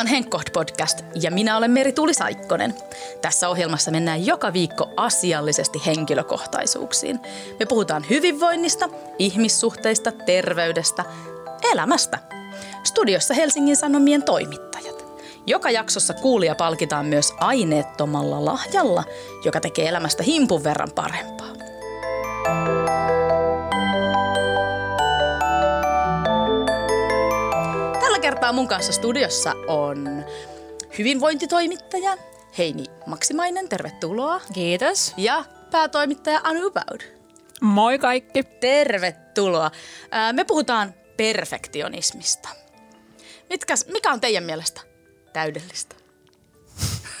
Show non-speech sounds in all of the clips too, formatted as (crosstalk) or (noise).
on Henkkoht podcast ja minä olen Meri-Tuuli Saikkonen. Tässä ohjelmassa mennään joka viikko asiallisesti henkilökohtaisuuksiin. Me puhutaan hyvinvoinnista, ihmissuhteista, terveydestä, elämästä. Studiossa Helsingin Sanomien toimittajat. Joka jaksossa kuulija palkitaan myös aineettomalla lahjalla, joka tekee elämästä himpun verran parempaa. Kertaa mun kanssa studiossa on hyvinvointitoimittaja Heini Maksimainen, tervetuloa. Kiitos. Ja päätoimittaja Anu Baud. Moi kaikki. Tervetuloa. Me puhutaan perfektionismista. Mitkäs, mikä on teidän mielestä täydellistä?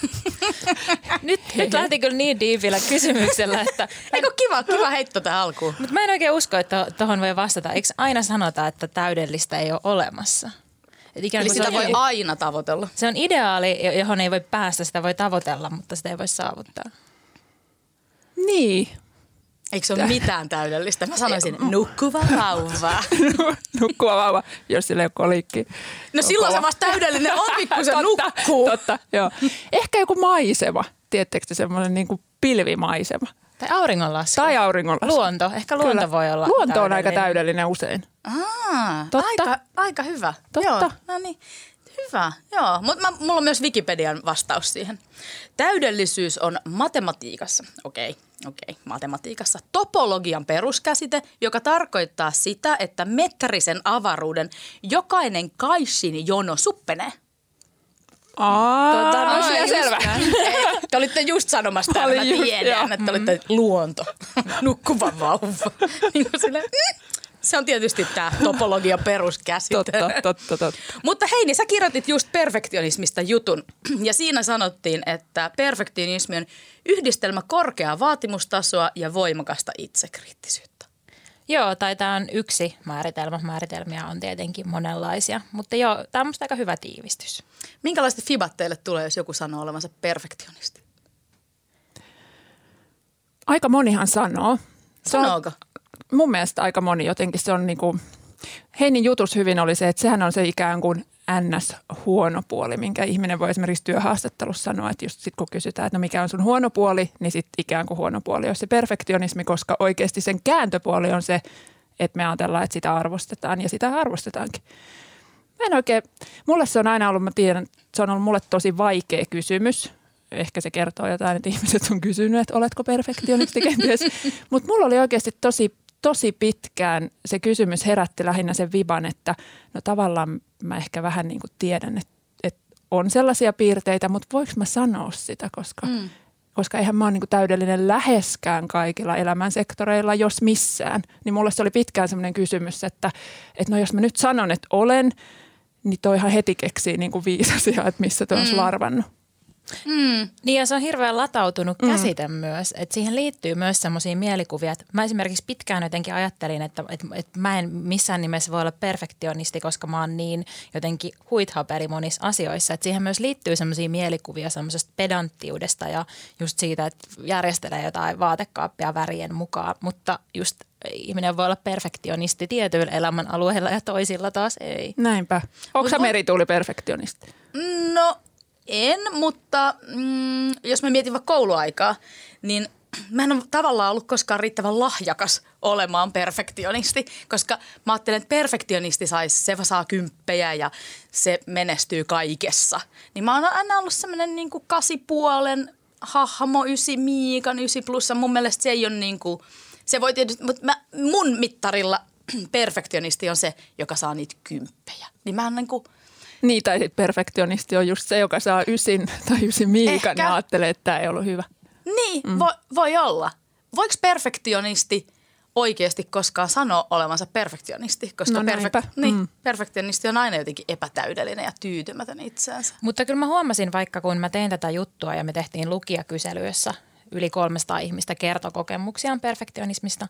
(laughs) Nyt, nyt lähti kyllä niin diivillä kysymyksellä, (laughs) että... Eikö kiva, kiva heitto tähän alkuun? Mutta mä en oikein usko, että tuohon voi vastata. Eikö aina sanota, että täydellistä ei ole olemassa? Et ikään Eli kuin se, sitä voi aina tavoitella. se on ideaali, johon ei voi päästä, sitä voi tavoitella, mutta sitä ei voi saavuttaa. Niin. Eikö se ole mitään täydellistä? Mä sanoisin nukkuva vauva. Nukkuva vauva, jos sillä ei ole kolikki. No silloin se vasta täydellinen on, kun se (laughs) nukkuu. Totta, joo. Ehkä joku maisema. Tiedättekö te semmoinen niin kuin pilvimaisema? Tai auringonlasku. Tai auringonlasku. Luonto. Ehkä luonto Kyllä. voi olla Luonto on aika täydellinen. usein. Aa, Totta. Aika, aika hyvä. Totta. Joo, no niin. Hyvä, joo. Mutta mulla on myös Wikipedian vastaus siihen. Täydellisyys on matematiikassa, okei, okei, matematiikassa, topologian peruskäsite, joka tarkoittaa sitä, että metrisen avaruuden jokainen kaissin jono suppenee. Aa, Tota, no, just selvä. Te olitte just sanomassa tämän, mä just, tiedän, joo. että olitte luonto, (laughs) nukkuva vauva. (laughs) niin sille, mm. Se on tietysti tämä topologian peruskäsite. Totta, totta, totta. Mutta Heini, sä kirjoitit just perfektionismista jutun ja siinä sanottiin, että perfektionismi on yhdistelmä korkeaa vaatimustasoa ja voimakasta itsekriittisyyttä. Joo, tai tämä on yksi määritelmä. Määritelmiä on tietenkin monenlaisia. Mutta joo, tämä on musta aika hyvä tiivistys. Minkälaiset fibat teille tulee, jos joku sanoo olevansa perfektionisti? Aika monihan sanoo. Se on, Sanooko? mun mielestä aika moni jotenkin se on niinku, Heinin jutus hyvin oli se, että sehän on se ikään kuin ns. huono puoli, minkä ihminen voi esimerkiksi työhaastattelussa sanoa, että just sit kun kysytään, että no mikä on sun huono puoli, niin sitten ikään kuin huono puoli on se perfektionismi, koska oikeasti sen kääntöpuoli on se, että me ajatellaan, että sitä arvostetaan ja sitä arvostetaankin. Mä en oikein, mulle se on aina ollut, mä tiedän, se on ollut mulle tosi vaikea kysymys. Ehkä se kertoo jotain, että ihmiset on kysynyt, että oletko perfektionisti kenties. (laughs) Mutta mulla oli oikeasti tosi, tosi pitkään se kysymys herätti lähinnä sen viban, että no tavallaan mä ehkä vähän niin kuin tiedän, että, että on sellaisia piirteitä, mutta voiko mä sanoa sitä, koska, mm. koska eihän mä ole niin kuin täydellinen läheskään kaikilla elämän sektoreilla, jos missään. Niin mulle se oli pitkään sellainen kysymys, että, että no jos mä nyt sanon, että olen, niin toihan heti keksii niin kuin viisasia, että missä toi on mm. larvannut. Niin ja se on hirveän latautunut käsite mm. myös, että siihen liittyy myös semmoisia mielikuvia. Että mä esimerkiksi pitkään jotenkin ajattelin, että, että, että mä en missään nimessä voi olla perfektionisti, koska mä oon niin jotenkin huithaperi monissa asioissa. Että siihen myös liittyy semmoisia mielikuvia semmoisesta pedanttiudesta ja just siitä, että järjestelee jotain vaatekaappia värien mukaan. Mutta just ihminen voi olla perfektionisti tietyillä elämän alueilla ja toisilla taas ei. Näinpä. Onko sä merituuli perfektionisti? No en, mutta mm, jos mä mietin vaikka kouluaikaa, niin (clears throat) mä en ole tavallaan ollut koskaan riittävän lahjakas olemaan perfektionisti, koska mä ajattelen, että perfektionisti saisi, se saa kymppejä ja se menestyy kaikessa. Niin mä oon aina ollut semmoinen niin kasipuolen hahmo, ysi miikan, ysi plussa. Mun mielestä se ei ole niin kuin, se voi tietysti, mutta mä, mun mittarilla (clears throat) perfektionisti on se, joka saa niitä kymppejä. Niin mä oon niin kuin, Niin, tai sit perfektionisti on just se, joka saa ysin tai ysin miikan Ehkä. ja ajattelee, että tämä ei ollut hyvä. Niin, mm. voi, voi olla. Voiko perfektionisti oikeasti koskaan sanoa olevansa perfektionisti? Koska No näinpä. niin, Mm. perfektionisti on aina jotenkin epätäydellinen ja tyytymätön itseensä. Mutta kyllä mä huomasin vaikka kun mä tein tätä juttua ja me tehtiin lukijakysely, jossa yli 300 ihmistä kertoi kokemuksiaan perfektionismista,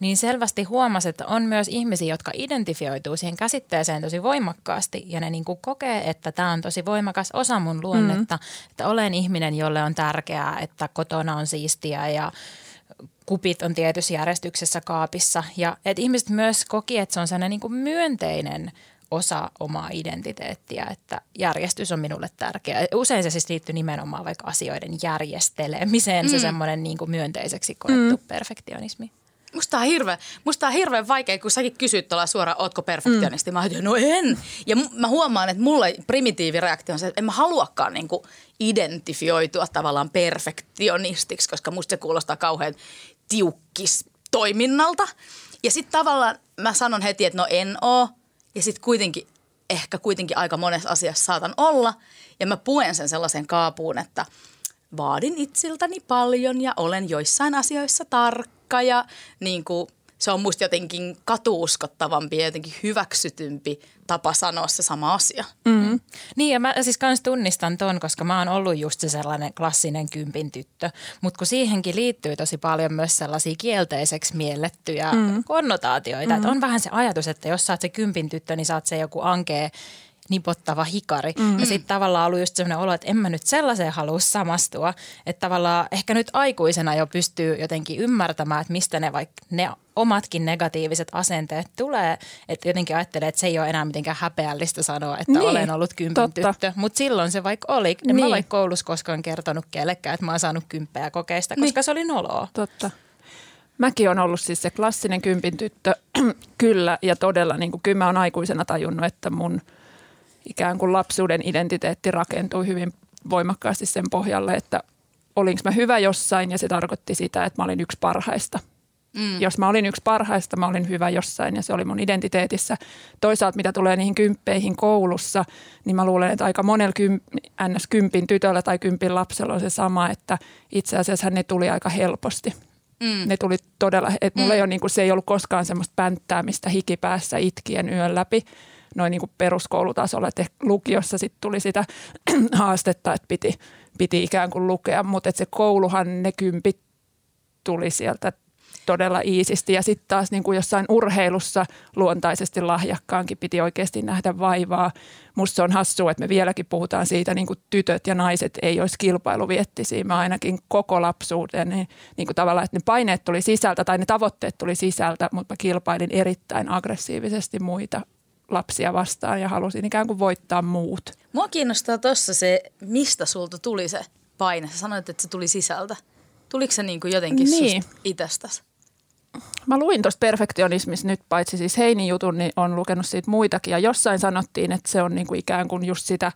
niin selvästi huomasi, että on myös ihmisiä, jotka identifioituu siihen käsitteeseen tosi voimakkaasti ja ne niin kuin kokee, että tämä on tosi voimakas osa mun luonnetta, mm-hmm. että olen ihminen, jolle on tärkeää, että kotona on siistiä ja kupit on tietyssä järjestyksessä kaapissa ja että ihmiset myös koki, että se on sellainen niin kuin myönteinen osa omaa identiteettiä, että järjestys on minulle tärkeä. Usein se siis liittyy nimenomaan vaikka asioiden järjestelemiseen, mm. se semmoinen niin kuin myönteiseksi koettu mm. perfektionismi. Musta on hirveän, musta on hirveän vaikea, kun säkin kysyt tuolla suoraan, ootko perfektionisti. Mm. Mä ajattelin, no en. Ja m- mä huomaan, että mulla primitiivireaktio on se, että en mä haluakaan niinku identifioitua tavallaan perfektionistiksi, koska musta se kuulostaa kauhean tiukkis toiminnalta. Ja sitten tavallaan mä sanon heti, että no en oo. Ja sitten kuitenkin, ehkä kuitenkin aika monessa asiassa saatan olla. Ja mä puen sen sellaisen kaapuun, että vaadin itsiltäni paljon ja olen joissain asioissa tarkka ja niin kuin – se on musta jotenkin katuuskottavampi ja jotenkin hyväksytympi tapa sanoa se sama asia. Mm. Niin ja mä siis kans tunnistan ton, koska mä oon ollut just se sellainen klassinen kympin tyttö. Mutta kun siihenkin liittyy tosi paljon myös sellaisia kielteiseksi miellettyjä mm. konnotaatioita. Mm. Että on vähän se ajatus, että jos sä oot se kympin tyttö, niin sä oot se joku ankee nipottava hikari. Mm. Ja sitten tavallaan ollut just sellainen olo, että en mä nyt sellaiseen halua samastua. Että tavallaan ehkä nyt aikuisena jo pystyy jotenkin ymmärtämään, että mistä ne vaikka ne omatkin negatiiviset asenteet tulee. Että jotenkin ajattelee, että se ei ole enää mitenkään häpeällistä sanoa, että niin, olen ollut kympin totta. tyttö. Mutta silloin se vaikka oli. En niin. mä vaikka koulussa koskaan kertonut kellekään, että mä oon saanut kymppejä kokeista, koska niin. se oli noloa. Totta. Mäkin on ollut siis se klassinen kympin tyttö, (clears throat) kyllä, ja todella niin kuin, kyllä mä oon aikuisena tajunnut, että mun – ikään kuin lapsuuden identiteetti rakentui hyvin voimakkaasti sen pohjalle, että olinko mä hyvä jossain ja se tarkoitti sitä, että mä olin yksi parhaista. Mm. Jos mä olin yksi parhaista, mä olin hyvä jossain ja se oli mun identiteetissä. Toisaalta mitä tulee niihin kymppeihin koulussa, niin mä luulen, että aika monella kym, ns. kympin tytöllä tai kympin lapsella on se sama, että itse asiassa ne tuli aika helposti. Mm. Ne tuli todella, että mulla mm. ei ole, niin kuin, se ei ollut koskaan semmoista pänttäämistä hikipäässä itkien yön läpi, noin niin kuin peruskoulutasolla. Että lukiossa sitten tuli sitä (clears throat) haastetta, että piti, piti ikään kuin lukea, mutta että se kouluhan ne kympit tuli sieltä todella iisisti. Ja sitten taas niin kuin jossain urheilussa luontaisesti lahjakkaankin piti oikeasti nähdä vaivaa. Musta se on hassua, että me vieläkin puhutaan siitä, niin kuin tytöt ja naiset ei olisi kilpailuviettisiä. Mä ainakin koko lapsuuden, niin, niin kuin tavallaan, että ne paineet tuli sisältä tai ne tavoitteet tuli sisältä, mutta mä kilpailin erittäin aggressiivisesti muita lapsia vastaan ja halusin ikään kuin voittaa muut. Mua kiinnostaa tuossa se, mistä sulta tuli se paine. Sä sanoit, että se tuli sisältä. Tuliko se niin kuin jotenkin niin. itsestäsi? Mä luin tuosta perfektionismista nyt, paitsi siis Heinin jutun, niin on lukenut siitä muitakin. Ja jossain sanottiin, että se on niin kuin ikään kuin just sitä,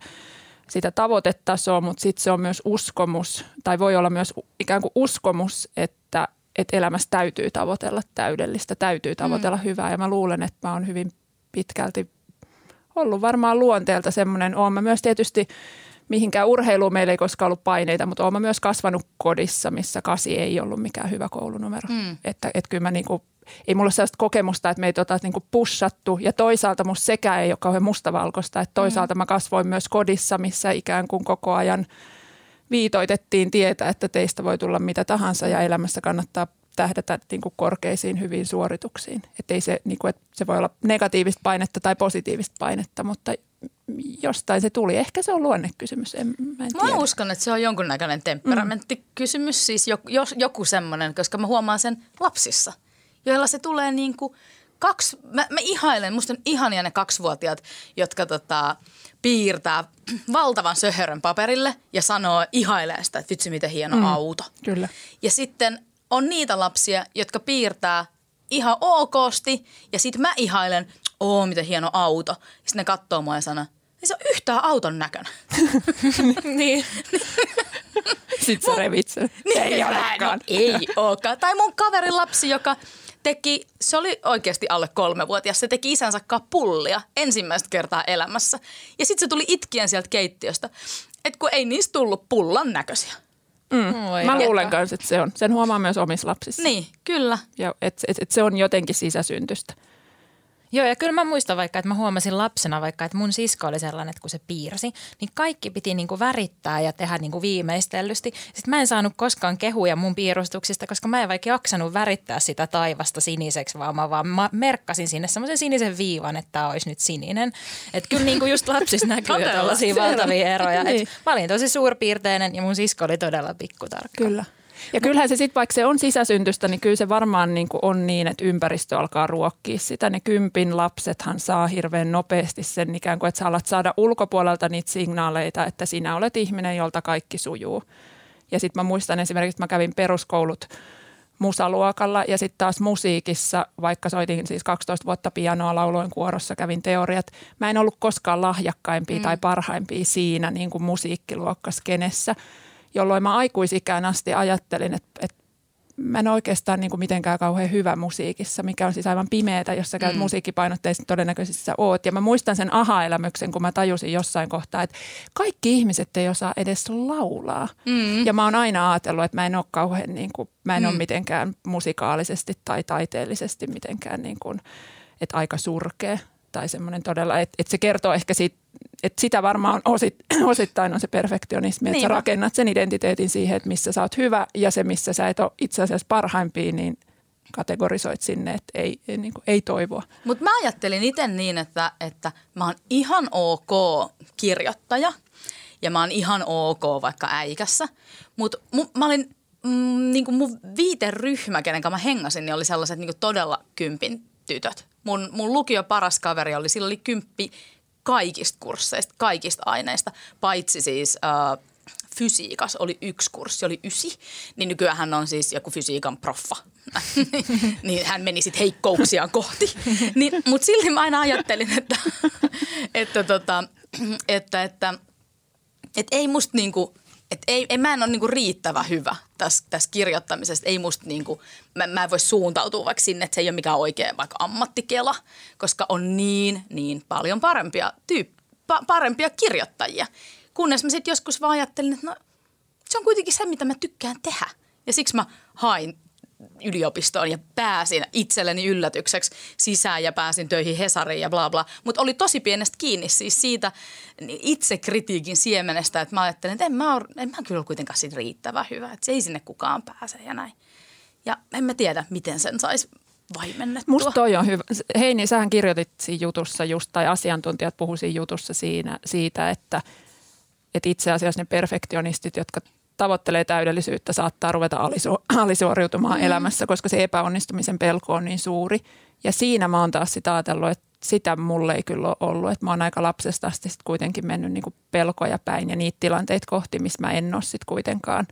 sitä tavoitetasoa, mutta sitten se on myös uskomus, tai voi olla myös ikään kuin uskomus, että, että elämässä täytyy tavoitella täydellistä, täytyy tavoitella mm. hyvää. Ja mä luulen, että mä oon hyvin pitkälti ollut varmaan luonteelta semmoinen. Olen mä myös tietysti mihinkään urheiluun meillä ei koskaan ollut paineita, mutta olen myös kasvanut kodissa, missä kasi ei ollut mikään hyvä koulunumero. Mm. Että, että kyllä mä niinku, ei mulla ole sellaista kokemusta, että meitä oltaisiin niinku pussattu ja toisaalta musta sekä ei ole kauhean mustavalkoista, että toisaalta mm. mä kasvoin myös kodissa, missä ikään kuin koko ajan viitoitettiin tietä, että teistä voi tulla mitä tahansa ja elämässä kannattaa tähdätä niin kuin korkeisiin hyviin suorituksiin. Että ei se, niin kuin, että se voi olla negatiivista painetta tai positiivista painetta, mutta jostain se tuli. Ehkä se on luonnekysymys, en, mä en tiedä. Mä uskon, että se on jonkunnäköinen temperamenttikysymys, siis joku, joku semmoinen, koska mä huomaan sen lapsissa, joilla se tulee niin kuin kaksi, mä, mä ihailen, musta on ihania ne kaksivuotiaat, jotka tota, piirtää valtavan söhörön paperille ja sanoo, ihailee sitä, että vitsi miten hieno mm, auto. Kyllä. Ja sitten on niitä lapsia, jotka piirtää ihan okosti ja sitten mä ihailen, oo miten hieno auto. Sitten ne katsoo mua ja sanoo, ei se ole yhtään auton näköinen. (laughs) niin. (laughs) Sitten sä revit sen. Niin, ei olekaan. ei olekaan. Tai mun kaverin lapsi, joka teki, se oli oikeasti alle kolmevuotias, se teki isänsä pullia ensimmäistä kertaa elämässä. Ja sitten se tuli itkien sieltä keittiöstä, että kun ei niistä tullut pullan näköisiä. Mm. Mä luulen myös, että se on. Sen huomaa myös omissa lapsissa. Niin, kyllä. Ja et, et, et se on jotenkin sisäsyntystä. Joo, ja kyllä mä muistan vaikka, että mä huomasin lapsena vaikka, että mun sisko oli sellainen, että kun se piirsi, niin kaikki piti niinku värittää ja tehdä niinku viimeistellysti. Sitten mä en saanut koskaan kehuja mun piirustuksista, koska mä en vaikka jaksanut värittää sitä taivasta siniseksi, vaan mä vaan mä merkkasin sinne semmoisen sinisen viivan, että tämä olisi nyt sininen. Että kyllä niinku just lapsissa (laughs) näkyy tällaisia valtavia eroja. niin. mä olin tosi suurpiirteinen ja mun sisko oli todella pikkutarkka. Kyllä. Ja kyllähän se sitten, vaikka se on sisäsyntystä, niin kyllä se varmaan niin kuin on niin, että ympäristö alkaa ruokkia sitä. Ne kympin lapsethan saa hirveän nopeasti sen ikään kuin, että sä alat saada ulkopuolelta niitä signaaleita, että sinä olet ihminen, jolta kaikki sujuu. Ja sitten mä muistan esimerkiksi, että mä kävin peruskoulut musaluokalla ja sitten taas musiikissa, vaikka soitin siis 12 vuotta pianoa, lauloin kuorossa, kävin teoriat. Mä en ollut koskaan lahjakkaimpia mm. tai parhaimpia siinä niin kuin musiikkiluokkaskenessä, jolloin mä aikuisikään asti ajattelin, että, että mä en oikeastaan niin kuin mitenkään kauhean hyvä musiikissa, mikä on siis aivan pimeätä, jos sä käyt mm. musiikkipainotteisesti todennäköisesti sä oot. Ja mä muistan sen aha-elämyksen, kun mä tajusin jossain kohtaa, että kaikki ihmiset ei osaa edes laulaa. Mm. Ja mä oon aina ajatellut, että mä en ole kauhean, niin kuin, mä en mm. ole mitenkään musikaalisesti tai taiteellisesti mitenkään niin kuin, että aika surkea tai semmoinen todella, että, että se kertoo ehkä siitä, että sitä varmaan osit, (clears throat) osittain on se perfektionismi, että niin. sä rakennat sen identiteetin siihen, että missä sä oot hyvä ja se, missä sä et ole itse asiassa parhaimpia, niin kategorisoit sinne, että ei, ei, niin kuin, ei toivoa. Mutta mä ajattelin itse niin, että, että mä oon ihan ok kirjoittaja ja mä oon ihan ok vaikka äikässä, mutta mä olin mm, niin kuin mun viiteryhmä, kenen kanssa mä hengasin, niin oli sellaiset niin kuin todella kympin tytöt. Mun, mun lukio paras kaveri oli, sillä oli kymppi kaikista kursseista, kaikista aineista, paitsi siis äh, fysiikas oli yksi kurssi, oli ysi, niin nykyään hän on siis joku fysiikan proffa. (laughs) niin hän meni sitten heikkouksiaan kohti. (laughs) niin, Mutta silti mä aina ajattelin, että, (laughs) että, tota, että, että, että ei musta niinku – et ei, ei, mä en ole niinku riittävä hyvä tässä, tässä kirjoittamisessa. Ei musta niinku, mä, mä en voi suuntautua vaikka sinne, että se ei ole mikään oikea vaikka ammattikela, koska on niin, niin paljon parempia, tyyp, pa, parempia kirjoittajia. Kunnes mä sitten joskus vaan ajattelin, että no, se on kuitenkin se, mitä mä tykkään tehdä. Ja siksi mä hain yliopistoon ja pääsin itselleni yllätykseksi sisään ja pääsin töihin Hesariin ja bla bla. Mutta oli tosi pienestä kiinni siis siitä itse kritiikin siemenestä, että mä ajattelin, että en mä, ole, en mä kyllä kuitenkaan siitä riittävän hyvä, että se ei sinne kukaan pääse ja näin. Ja en mä tiedä, miten sen saisi vaimennettua. Musta toi on hyvä. Hei, niin sähän kirjoitit siinä jutussa just, tai asiantuntijat puhuivat jutussa siinä, siitä, että, että itse asiassa ne perfektionistit, jotka tavoittelee täydellisyyttä, saattaa ruveta alisu- (clears throat) alisuoriutumaan mm. elämässä, koska se epäonnistumisen pelko on niin suuri. Ja siinä mä oon taas sitä ajatellut, että sitä mulle ei kyllä ole ollut. Että mä oon aika lapsesta asti sit kuitenkin mennyt niin pelkoja päin ja niitä tilanteita kohti, missä mä en ole sit kuitenkaan,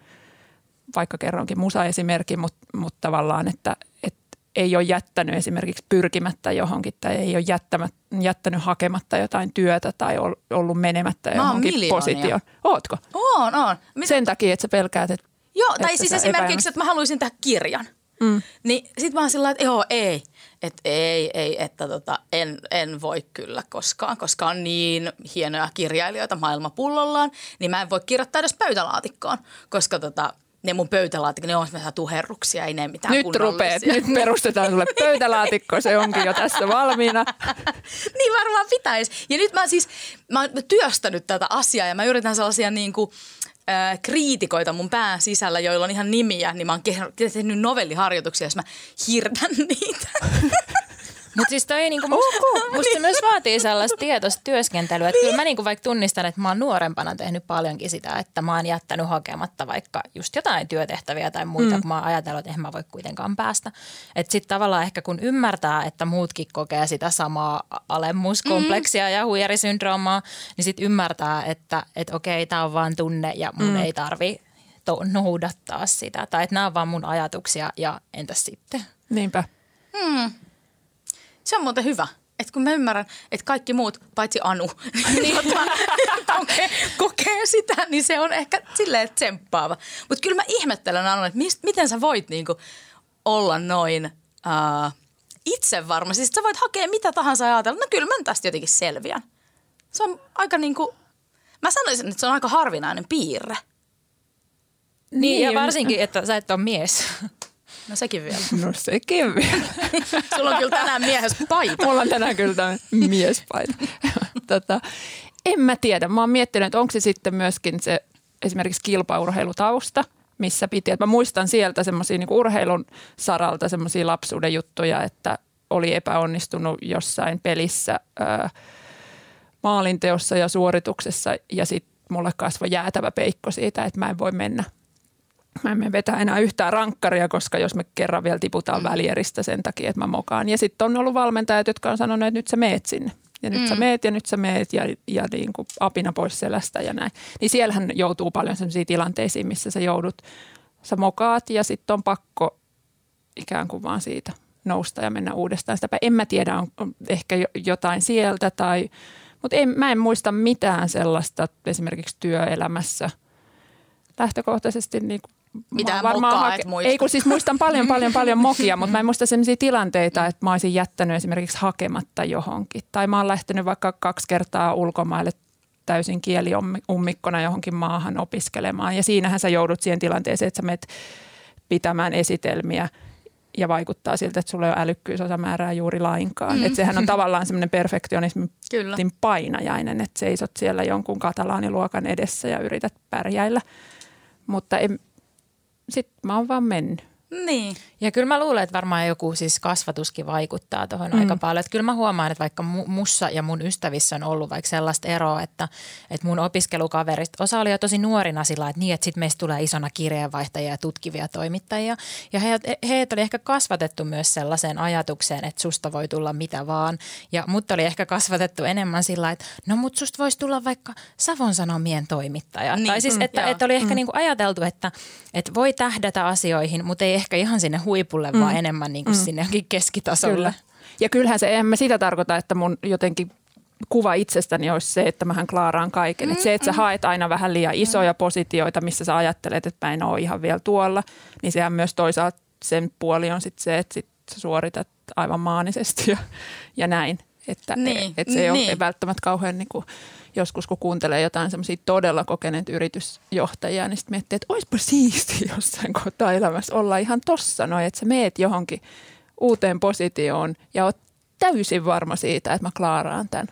vaikka kerronkin musa-esimerkin, mutta, mutta tavallaan, että, että ei ole jättänyt esimerkiksi pyrkimättä johonkin tai ei ole jättämät, jättänyt hakematta jotain työtä tai ollut menemättä Mä johonkin positioon. Ootko? Oon, oon. Mitä? Sen takia, että sä pelkäät, että Joo, tai siis esimerkiksi, että mä haluaisin tehdä kirjan. Mm. Niin sit mä oon sillä että joo, ei. Että ei, ei, että tota, en, en voi kyllä koskaan, koska on niin hienoja kirjailijoita maailmapullollaan, niin mä en voi kirjoittaa edes pöytälaatikkoon, koska tota, ne mun pöytälaatikko, ne on semmoisia tuherruksia, ei ne mitään Nyt rupeat, nyt perustetaan sulle pöytälaatikko, se onkin jo tässä valmiina. (laughs) niin varmaan pitäisi. Ja nyt mä siis, mä oon työstänyt tätä asiaa ja mä yritän sellaisia niin kuin, äh, kriitikoita mun pään sisällä, joilla on ihan nimiä, niin mä oon tehnyt novelliharjoituksia, jos mä hirtän niitä. (laughs) Mutta siis toi niinku musta, musta se myös vaatii sellaista tietoista työskentelyä. Että niin. kyllä mä niinku vaikka tunnistan, että mä oon nuorempana tehnyt paljonkin sitä, että mä oon jättänyt hakematta vaikka just jotain työtehtäviä tai muita, mm. kun mä oon ajatellut, että en mä voi kuitenkaan päästä. Että sitten tavallaan ehkä kun ymmärtää, että muutkin kokee sitä samaa alemmuuskompleksia mm. ja huijarisyndroomaa, niin sitten ymmärtää, että et okei, tämä on vaan tunne ja mun mm. ei tarvi to- noudattaa sitä. Tai että nämä on vaan mun ajatuksia ja entäs sitten? Niinpä. Hmm. Se on muuten hyvä. että kun mä ymmärrän, että kaikki muut, paitsi Anu, (laughs) niin kokee, kokee sitä, niin se on ehkä silleen tsemppaava. Mutta kyllä mä ihmettelen Anu, että mist, miten sä voit niinku olla noin uh, itse varma. Siis sä voit hakea mitä tahansa ja ajatella, no kyllä mä tästä jotenkin selviän. Se on aika niinku, mä sanoisin, että se on aika harvinainen piirre. Niin, niin ja varsinkin, että sä et ole mies. No sekin vielä. (laughs) No sekin vielä. (laughs) Sulla on kyllä tänään miehes paita. Mulla on tänään kyllä tämä miespaita. (laughs) tota, en mä tiedä. Mä oon miettinyt, että onko se sitten myöskin se esimerkiksi kilpaurheilutausta, missä piti. Että mä muistan sieltä semmoisia niin urheilun saralta semmoisia lapsuuden juttuja, että oli epäonnistunut jossain pelissä ää, maalinteossa ja suorituksessa ja sitten mulle kasvoi jäätävä peikko siitä, että mä en voi mennä mä en vetää enää yhtään rankkaria, koska jos me kerran vielä tiputaan mm. välieristä sen takia, että mä mokaan. Ja sitten on ollut valmentajat, jotka on sanonut, että nyt sä meet sinne. Ja nyt mm. sä meet ja nyt sä meet ja, ja niin kuin apina pois selästä ja näin. Niin siellähän joutuu paljon sellaisia tilanteisiin, missä sä joudut, sä mokaat ja sitten on pakko ikään kuin vaan siitä nousta ja mennä uudestaan sitä. En mä tiedä, on, on ehkä jotain sieltä tai, mutta en, mä en muista mitään sellaista esimerkiksi työelämässä lähtökohtaisesti niin kuin mitä varmaan mokaa, hake- Ei kun siis muistan paljon, paljon, paljon mokia, (laughs) mutta mä en muista sellaisia tilanteita, että mä olisin jättänyt esimerkiksi hakematta johonkin. Tai mä oon lähtenyt vaikka kaksi kertaa ulkomaille täysin kieliummikkona johonkin maahan opiskelemaan. Ja siinähän sä joudut siihen tilanteeseen, että sä menet pitämään esitelmiä ja vaikuttaa siltä, että sulla ei ole älykkyysosamäärää juuri lainkaan. Mm. Että sehän on tavallaan semmoinen perfektionismin Kyllä. painajainen, että seisot siellä jonkun katalaaniluokan edessä ja yrität pärjäillä. Mutta en, sitten mä oon vaan mennyt. Niin. Ja kyllä mä luulen, että varmaan joku siis kasvatuskin vaikuttaa tuohon mm. aika paljon. Että kyllä mä huomaan, että vaikka mussa ja mun ystävissä on ollut vaikka sellaista eroa, että, että mun opiskelukaverista osa oli jo tosi nuorina sillä että niin, että sitten meistä tulee isona kirjeenvaihtajia ja tutkivia toimittajia. Ja he, heitä oli ehkä kasvatettu myös sellaiseen ajatukseen, että susta voi tulla mitä vaan. Ja mut oli ehkä kasvatettu enemmän sillä että no mut susta voisi tulla vaikka Savon Sanomien toimittaja. Niin, tai siis, mm, että, että oli ehkä mm. niinku ajateltu, että, että voi tähdätä asioihin, mutta ei ehkä ihan sinne huipulle, mm. vaan enemmän niin kuin mm. sinne keskitasolle. Kyllä. Ja kyllähän se, en mä sitä tarkoita, että mun jotenkin kuva itsestäni olisi se, että mähän klaaraan kaiken. Mm, se, että sä mm. haet aina vähän liian isoja mm. positioita, missä sä ajattelet, että mä en ole ihan vielä tuolla, niin sehän myös toisaalta sen puoli on sitten se, että sit sä suoritat aivan maanisesti ja, ja näin. Että niin, et se ei niin. ole välttämättä kauhean niin kuin, joskus kun kuuntelee jotain semmoisia todella kokeneet yritysjohtajia, niin sitten miettii, että olisipa siisti (laughs) jossain kohtaa elämässä olla ihan tossa noin, että sä meet johonkin uuteen positioon ja oot täysin varma siitä, että mä klaaraan tämän.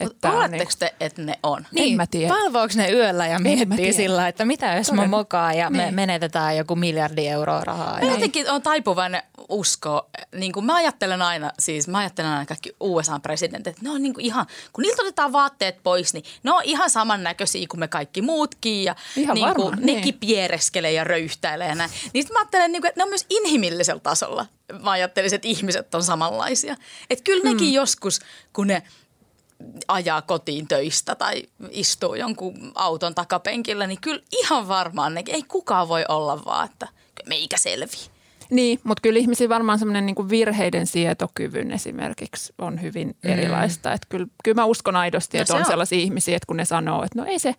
Että Oletteko niin, te, että ne on? Niin, en mä tiedä. Valvooko ne yöllä ja miettii sillä, että mitä jos Todella. mä mokaan ja niin. me menetetään joku miljardi euroa rahaa? Mä jotenkin on taipuvainen usko. Niin kuin mä ajattelen aina, siis mä ajattelen aina kaikki USA-presidentit, että ne on niin kuin ihan, kun niiltä otetaan vaatteet pois, niin ne on ihan samannäköisiä kuin me kaikki muutkin. Ja ihan niin kuin, varmaan, nekin niin. piereskelee ja röyhtäilee ja näin. Niin mä ajattelen, niin kuin, että ne on myös inhimillisellä tasolla. Mä ajattelisin, että ihmiset on samanlaisia. Että kyllä mm. nekin joskus, kun ne – ajaa kotiin töistä tai istuu jonkun auton takapenkillä, niin kyllä ihan varmaan ne, ei kukaan voi olla vaan, että meikä selviä. Niin, mutta kyllä ihmisillä varmaan semmoinen niin virheiden sietokyvyn esimerkiksi on hyvin mm. erilaista. Että kyllä, kyllä mä uskon aidosti, no että on, on sellaisia ihmisiä, että kun ne sanoo, että no ei se,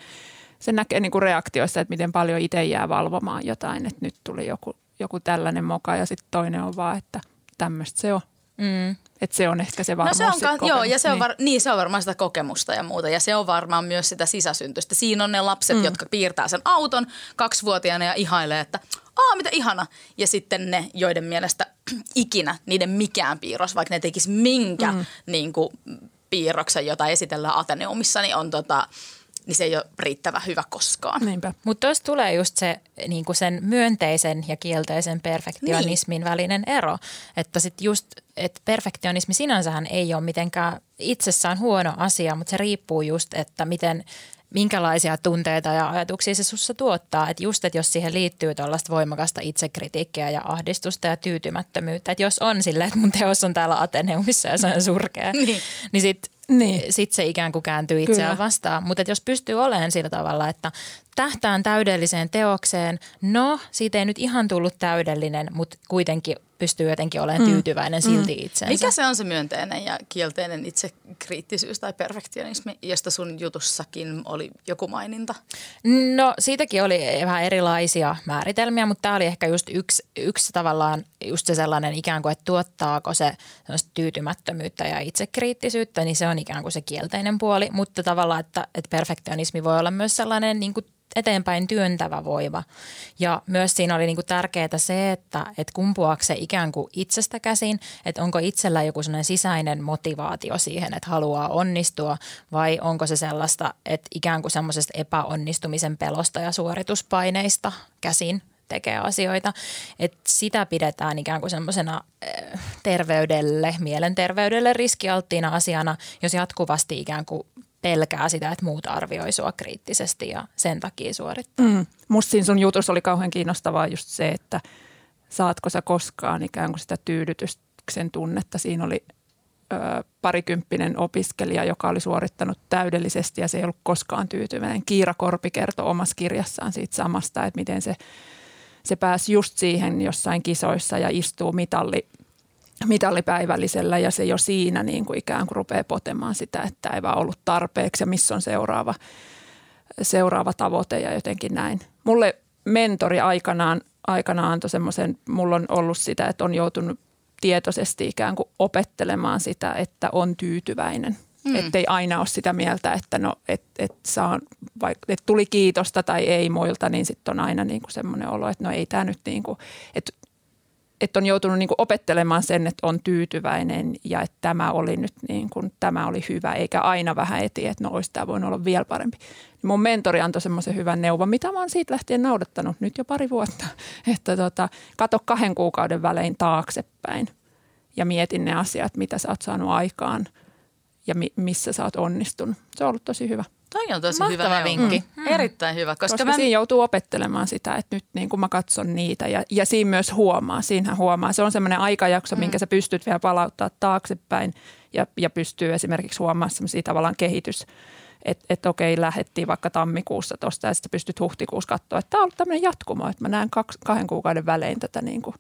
se näkee niin kuin reaktioissa, että miten paljon itse jää valvomaan jotain, että nyt tuli joku, joku tällainen moka ja sitten toinen on vaan, että tämmöistä se on. Mm. Että se on ehkä se varmuus. No se on, joo, ja se on, niin. var, niin, se on varmaan sitä kokemusta ja muuta. Ja se on varmaan myös sitä sisäsyntystä. Siinä on ne lapset, mm. jotka piirtää sen auton kaksivuotiaana ja ihailee, että aa mitä ihana. Ja sitten ne, joiden mielestä (clears throat) ikinä niiden mikään piirros, vaikka ne tekisi minkä mm. niin kuin, piirroksen, jota esitellään Ateneumissa, niin on tota, niin se ei ole riittävän hyvä koskaan. Mutta tuossa tulee just se niin kuin sen myönteisen ja kielteisen perfektionismin niin. välinen ero. Että sitten just, että perfektionismi sinänsähän ei ole mitenkään itsessään huono asia, mutta se riippuu just, että miten minkälaisia tunteita ja ajatuksia se sussa tuottaa. Että just, että jos siihen liittyy tuollaista voimakasta itsekritiikkiä ja ahdistusta ja tyytymättömyyttä, että jos on silleen, että mun teos on täällä Ateneumissa ja se on surkea, (laughs) niin, niin sitten niin. sit se ikään kuin kääntyy itseään Kyllä. vastaan. Mutta jos pystyy olemaan sillä tavalla, että tähtään täydelliseen teokseen, no siitä ei nyt ihan tullut täydellinen, mutta kuitenkin pystyy jotenkin olemaan mm. tyytyväinen mm. silti itseensä. Mikä se on se myönteinen ja kielteinen itsekriittisyys tai perfektionismi, josta sun jutussakin oli joku maininta? No siitäkin oli vähän erilaisia määritelmiä, mutta tämä oli ehkä just yksi, yksi tavallaan just se sellainen ikään kuin, että tuottaako se tyytymättömyyttä ja itsekriittisyyttä, niin se on ikään kuin se kielteinen puoli, mutta tavallaan, että, että perfektionismi voi olla myös sellainen niin kuin eteenpäin työntävä voiva. Ja myös siinä oli niinku tärkeää se, että et kumpuaako se ikään kuin itsestä käsin, että onko itsellä joku sellainen sisäinen motivaatio siihen, että haluaa onnistua vai onko se sellaista, että ikään kuin semmoisesta epäonnistumisen pelosta ja suorituspaineista käsin tekee asioita. Et sitä pidetään ikään kuin semmoisena terveydelle, mielenterveydelle riskialttiina asiana, jos jatkuvasti ikään kuin pelkää sitä, että muut arvioi sua kriittisesti ja sen takia suorittaa. Mm. Musta siinä sun jutus oli kauhean kiinnostavaa just se, että saatko sä koskaan ikään kuin sitä tyydytyksen tunnetta. Siinä oli ö, parikymppinen opiskelija, joka oli suorittanut täydellisesti ja se ei ollut koskaan tyytyväinen. Kiira Korpi kertoi omassa kirjassaan siitä samasta, että miten se, se pääsi just siihen jossain kisoissa ja istuu mitalli mitallipäivällisellä ja se jo siinä niin kuin ikään kuin rupeaa potemaan sitä, että ei vaan ollut tarpeeksi ja missä on seuraava, seuraava tavoite ja jotenkin näin. Mulle mentori aikanaan, aikanaan antoi semmoisen, mulla on ollut sitä, että on joutunut tietoisesti ikään kuin opettelemaan sitä, että on tyytyväinen. Mm. Että ei aina ole sitä mieltä, että no, et, et saa, vaikka, et tuli kiitosta tai ei muilta, niin sitten on aina niin kuin semmoinen olo, että no ei tämä nyt niin kuin, että että on joutunut niin kuin opettelemaan sen, että on tyytyväinen ja että tämä oli nyt niin kuin, tämä oli hyvä, eikä aina vähän eti, että no olisi tämä voinut olla vielä parempi. Mun mentori antoi semmoisen hyvän neuvon, mitä mä oon siitä lähtien noudattanut nyt jo pari vuotta, (laughs) että tota, kato kahden kuukauden välein taaksepäin ja mietin ne asiat, mitä sä oot saanut aikaan ja mi- missä sä oot onnistunut. Se on ollut tosi hyvä. Toi on tosi Mahtava hyvä vinkki. Mm. Erittäin hyvä. Koska, Koska mä, siinä joutuu opettelemaan sitä, että nyt niin kuin mä katson niitä ja, ja siinä myös huomaa, siinähän huomaa. Se on semmoinen aikajakso, mm. minkä sä pystyt vielä palauttaa taaksepäin ja, ja pystyy esimerkiksi huomaamaan semmoisia tavallaan kehitys, että et okei, lähettiin vaikka tammikuussa tuosta ja sitten pystyt huhtikuussa katsoa, että tämä on ollut tämmöinen jatkumo, että mä näen kaksi, kahden kuukauden välein tätä niin kuin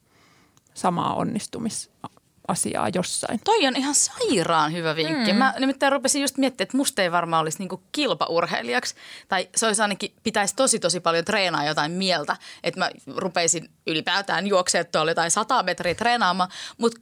samaa onnistumis asiaa jossain. Toi on ihan sairaan hyvä vinkki. Mm. Mä nimittäin rupesin just miettimään, että musta ei varmaan olisi niinku kilpaurheilijaksi. Tai se olisi ainakin, pitäisi tosi tosi paljon treenaa jotain mieltä. Että mä rupeisin ylipäätään juoksemaan tuolla jotain 100 metriä treenaamaan. Mutta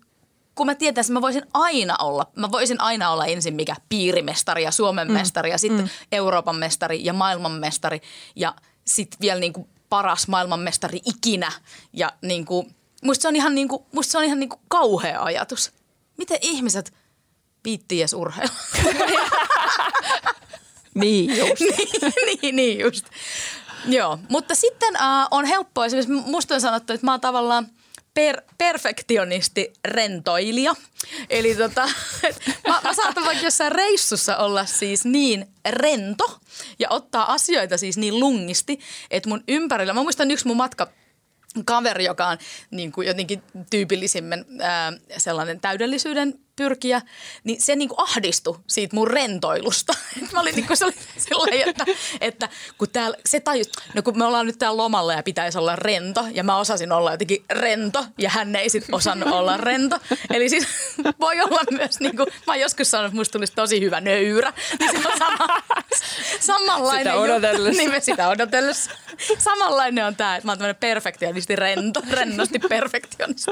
kun mä tietäisin, mä voisin aina olla, mä voisin aina olla ensin mikä piirimestari ja Suomen mm. mestari ja sitten mm. Euroopan mestari ja maailmanmestari ja sitten vielä niinku paras maailmanmestari ikinä. Ja niinku, musta se on ihan, niinku, musta se on ihan niinku kauhea ajatus. Miten ihmiset viittii edes urheilla? (laughs) Niin just. (laughs) niin, niin, niin just. Joo, mutta sitten äh, on helppoa, esimerkiksi musta on sanottu, että mä oon tavallaan per, perfektionisti rentoilija. Eli tota, (laughs) mä, mä saatan vaikka jossain reissussa olla siis niin rento ja ottaa asioita siis niin lungisti, että mun ympärillä, mä muistan yksi mun matka kaveri, joka on niin kuin jotenkin tyypillisimmän ää, sellainen täydellisyyden pyrkiä, niin se niin kuin ahdistui siitä mun rentoilusta. (laughs) Mä olin niin kuin, sellainen, että, että kun täällä, se tajus, no kun me ollaan nyt täällä lomalla ja pitäisi olla rento, ja mä osasin olla jotenkin rento, ja hän ei sitten osannut olla rento. Eli siis (laughs) voi olla myös, niin kuin, mä oon joskus sanonut, että musta tulisi tosi hyvä nöyrä, niin se on sama, samanlainen. Sitä odotellessa. Niin me sitä odotellessa. Samanlainen on tämä, että mä oon tämmöinen perfektionisti rento, rennosti perfektionisti.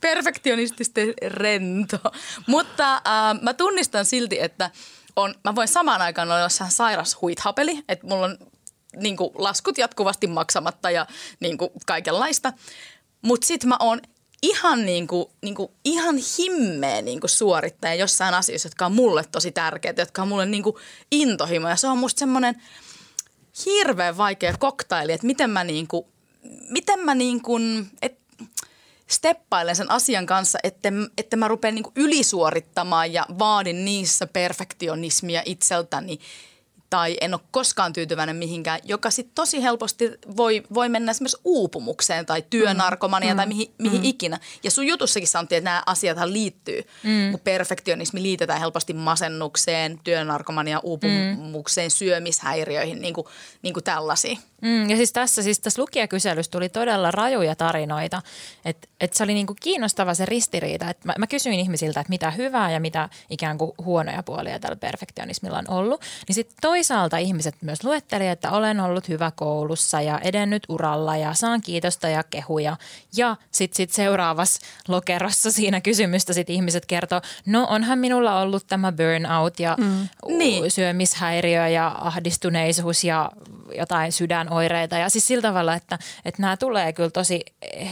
Perfektionistisesti rento. Mutta äh, mä tunnistan silti, että on, mä voin samaan aikaan olla jossain sairas huithapeli, että mulla on niin kuin, laskut jatkuvasti maksamatta ja niin kuin, kaikenlaista. Mutta sitten mä oon ihan, niin kuin, niin kuin, ihan himmeä niin kuin suorittaja jossain asioissa, jotka on mulle tosi tärkeitä, jotka on mulle niin kuin, intohimo. Ja se on musta semmoinen hirveän vaikea koktaili, että miten mä, niin kuin, miten mä niin kuin, et, steppailen sen asian kanssa, että, että mä rupean niin ylisuorittamaan ja vaadin niissä perfektionismia itseltäni tai en ole koskaan tyytyväinen mihinkään, joka sitten tosi helposti voi, voi mennä esimerkiksi uupumukseen tai työnarkomania mm. tai mihin, mihin mm. ikinä. Ja sun jutussakin sanottiin, että nämä asiathan liittyy, mm. kun perfektionismi liitetään helposti masennukseen, työnarkomania, uupumukseen, mm. syömishäiriöihin, niin kuin, niin kuin tällaisiin. Mm, ja siis tässä, siis tässä lukijakyselyssä tuli todella rajuja tarinoita, että et se oli niinku kiinnostava se ristiriita. Et mä, mä kysyin ihmisiltä, että mitä hyvää ja mitä ikään kuin huonoja puolia tällä perfektionismilla on ollut. Niin sitten toisaalta ihmiset myös luetteli, että olen ollut hyvä koulussa ja edennyt uralla ja saan kiitosta ja kehuja. Ja sitten sit seuraavassa lokerossa siinä kysymystä sit ihmiset kertoo, no onhan minulla ollut tämä burnout ja mm. niin. syömishäiriö ja ahdistuneisuus ja jotain sydänoireita. Ja siis sillä tavalla, että, että nämä tulee kyllä tosi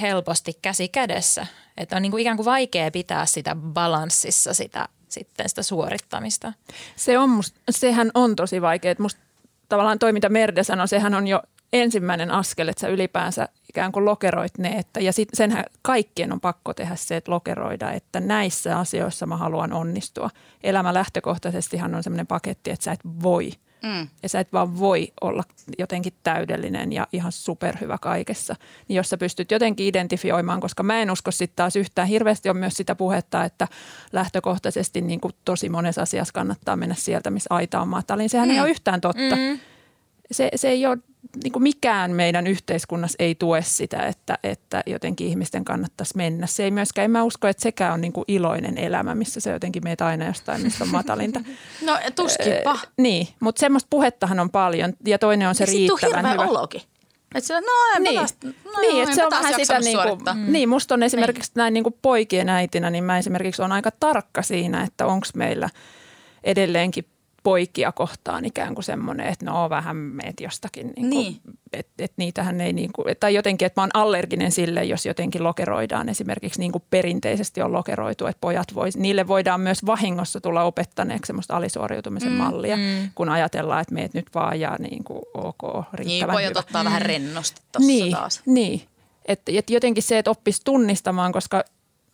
helposti käsi kädessä. Että on niin kuin ikään kuin vaikea pitää sitä balanssissa sitä, sitten sitä suorittamista. Se on must, sehän on tosi vaikea. Musta tavallaan toi, mitä Merde sanoi, sehän on jo ensimmäinen askel, että sä ylipäänsä ikään kuin lokeroit ne. Että, ja sit, senhän kaikkien on pakko tehdä se, että lokeroida, että näissä asioissa mä haluan onnistua. Elämä lähtökohtaisestihan on semmoinen paketti, että sä et voi – Mm. Ja sä et vaan voi olla jotenkin täydellinen ja ihan superhyvä kaikessa. Niin jos sä pystyt jotenkin identifioimaan, koska mä en usko sitten taas yhtään. Hirveästi on myös sitä puhetta, että lähtökohtaisesti niin kuin tosi monessa asiassa kannattaa mennä sieltä, missä aita on matalin. Sehän mm. ei ole yhtään totta. Mm. Se, se ei ole niin kuin mikään meidän yhteiskunnassa ei tue sitä, että, että jotenkin ihmisten kannattaisi mennä. Se ei myöskään, en mä usko, että sekään on niin kuin iloinen elämä, missä se jotenkin meitä aina jostain, mistä on matalinta. (laughs) No tuskinpa. Äh, niin, mutta semmoista puhettahan on paljon ja toinen on se riittävän hyvä. olokin. Että sillä, no, niin, taas, no niin että se on vähän sitä, niin, kuin, mm. niin musta on esimerkiksi niin. näin niin kuin poikien äitinä, niin mä esimerkiksi on aika tarkka siinä, että onko meillä edelleenkin poikia kohtaan ikään kuin semmoinen, että no vähän meet jostakin. Niin. niin. Että et niitähän ei niin kuin, tai jotenkin, että mä oon allerginen sille, jos jotenkin lokeroidaan esimerkiksi niin kuin perinteisesti on lokeroitu, että pojat vois, niille voidaan myös vahingossa tulla opettaneeksi semmoista alisuoriutumisen mm, mallia, mm. kun ajatellaan, että meet nyt vaan ja niin kuin ok, riittävän Niin, pojat hyvä. ottaa mm. vähän rennosti tuossa niin, taas. Niin, että et jotenkin se, että oppisi tunnistamaan, koska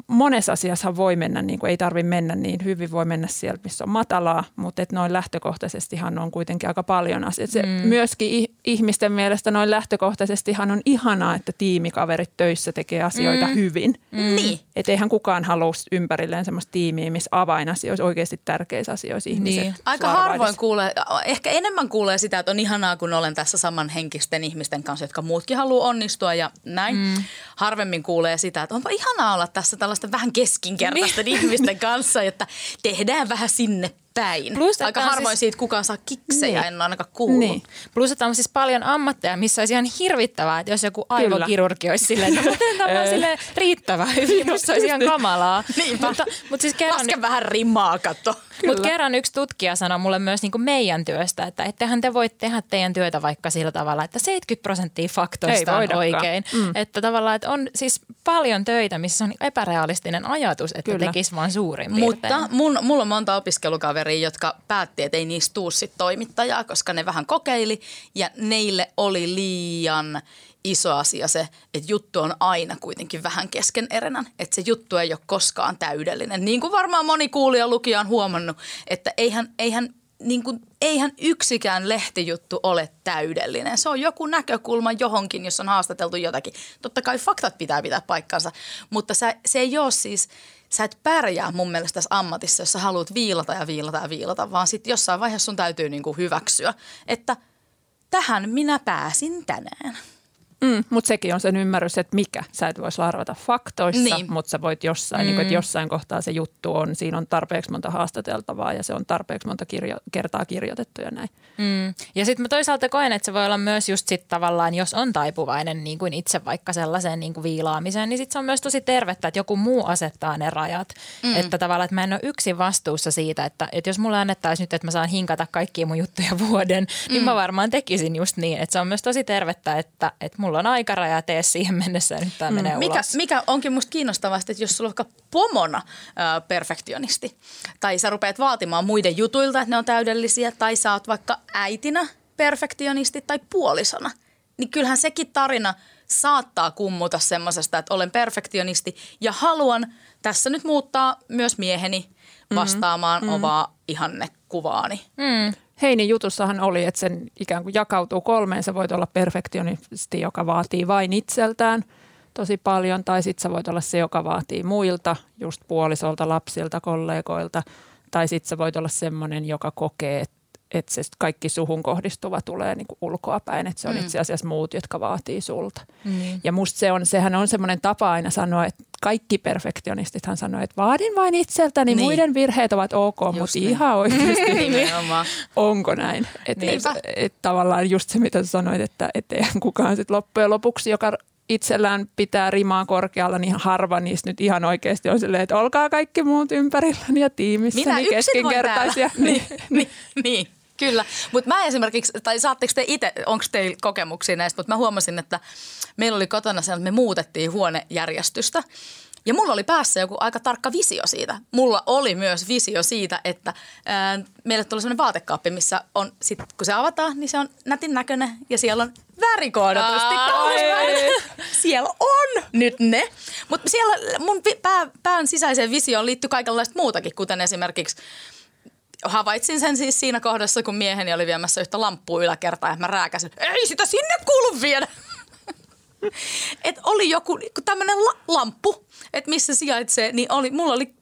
monessa asiassa voi mennä, niin kuin ei tarvitse mennä niin hyvin, voi mennä siellä, missä on matalaa, mutta että noin lähtökohtaisestihan on kuitenkin aika paljon asioita. Se mm. Myöskin ihmisten mielestä noin lähtökohtaisestihan on ihanaa, että tiimikaverit töissä tekee asioita mm. hyvin. Mm. Niin. Että eihän kukaan halua ympärilleen sellaista tiimiä, missä avainasioissa, oikeasti tärkeissä asioissa ihmiset niin. Aika harvoin kuulee, ehkä enemmän kuulee sitä, että on ihanaa, kun olen tässä samanhenkisten ihmisten kanssa, jotka muutkin haluaa onnistua ja näin. Mm. Harvemmin kuulee sitä, että onpa ihanaa olla tässä tällaista vähän keskinkertaisten niin. ihmisten kanssa, että tehdään vähän sinne päin. Plus, Aika harvoin siis... siitä kukaan saa kiksejä, niin. en ainakaan kuullut. Niin. Plus, että on siis paljon ammatteja, missä olisi ihan hirvittävää, että jos joku aivokirurgi olisi silleen, että tämä on silleen riittävä hyvin, (laughs) musta olisi ihan kamalaa. (laughs) mutta, mutta siis kerran... Laske vähän rimaa, katso. Mutta kerran yksi tutkija sanoi mulle myös niin kuin meidän työstä, että ettehän te voi tehdä teidän työtä vaikka sillä tavalla, että 70 prosenttia faktoista on oikein. Mm. Että tavallaan, että on siis paljon töitä, missä on epärealistinen ajatus, että Kyllä. tekisi vaan suurin piirtein. Mutta mun, mulla on monta opiskelukaveria, jotka päätti, että ei niistä tuu sit toimittajaa, koska ne vähän kokeili ja neille oli liian iso asia se, että juttu on aina kuitenkin vähän keskeneräinen, että se juttu ei ole koskaan täydellinen. Niin kuin varmaan moni kuulija lukija on huomannut, että eihän, eihän niin kuin, eihän yksikään lehtijuttu ole täydellinen. Se on joku näkökulma johonkin, jos on haastateltu jotakin. Totta kai faktat pitää pitää paikkansa, mutta se, se ei ole siis, sä et pärjää mun mielestä tässä ammatissa, jos sä haluat viilata ja viilata ja viilata, vaan sitten jossain vaiheessa sun täytyy niin kuin hyväksyä, että tähän minä pääsin tänään. Mm, mutta sekin on sen ymmärrys, että mikä. Sä et voisi larvata faktoissa, niin. mutta sä voit jossain, mm. niin kuin, että jossain kohtaa se juttu on, siinä on tarpeeksi monta haastateltavaa ja se on tarpeeksi monta kirjo, kertaa kirjoitettu ja näin. Mm. Ja sitten mä toisaalta koen, että se voi olla myös just sit tavallaan, jos on taipuvainen niin kuin itse vaikka sellaiseen niin kuin viilaamiseen, niin sitten se on myös tosi tervettä, että joku muu asettaa ne rajat. Mm. Että tavallaan, että mä en ole yksin vastuussa siitä, että, että jos mulle annettaisiin nyt, että mä saan hinkata kaikkia mun juttuja vuoden, mm. niin mä varmaan tekisin just niin. Että se on myös tosi tervettä, että, että mulla on aikaraja, tee siihen mennessä ja nyt tämä mm. menee mikä, ulos. Mikä onkin musta kiinnostavaa, että jos sulla on vaikka pomona äh, perfektionisti tai sä rupeat vaatimaan muiden jutuilta, että ne on täydellisiä tai sä oot vaikka äitinä perfektionisti tai puolisona, niin kyllähän sekin tarina saattaa kummuta semmoisesta, että olen perfektionisti ja haluan tässä nyt muuttaa myös mieheni mm-hmm. vastaamaan mm-hmm. omaa ihannekuvaani. Mm. Heinin jutussahan oli, että sen ikään kuin jakautuu kolmeen. Sä voit olla perfektionisti, joka vaatii vain itseltään tosi paljon, tai sitten sä voit olla se, joka vaatii muilta, just puolisolta, lapsilta, kollegoilta, tai sitten sä voit olla semmoinen, joka kokee, että että se kaikki suhun kohdistuva tulee niin ulkoa päin, että se on mm. itse asiassa muut, jotka vaatii sulta. Mm. Ja musta se on, sehän on semmoinen tapa aina sanoa, että kaikki perfektionistithan sanoo, että vaadin vain itseltäni, niin. muiden virheet ovat ok, just mutta niin. ihan oikeasti (laughs) onko näin? Että et, et, tavallaan just se, mitä sanoit, että et eihän kukaan sitten loppujen lopuksi, joka itsellään pitää rimaa korkealla, niin harva niistä nyt ihan oikeasti on silleen, että olkaa kaikki muut ympärilläni ja tiimissä Minä niin keskinkertaisia. (laughs) niin, niin, niin. Kyllä, mutta mä esimerkiksi, tai saatteko te itse, onko teillä kokemuksia näistä, mutta mä huomasin, että meillä oli kotona se, että me muutettiin huonejärjestystä. Ja mulla oli päässä joku aika tarkka visio siitä. Mulla oli myös visio siitä, että ää, meille tuli sellainen vaatekaappi, missä on, sit, kun se avataan, niin se on nätin näköinen ja siellä on värikoodatusti Siellä on nyt ne. Mutta siellä mun pää, pään sisäiseen visioon liittyy kaikenlaista muutakin, kuten esimerkiksi havaitsin sen siis siinä kohdassa, kun mieheni oli viemässä yhtä lamppua yläkertaa ja mä rääkäsin, ei sitä sinne kuulu viedä. (laughs) Et oli joku tämmöinen la- lamppu, että missä sijaitsee, niin oli, mulla oli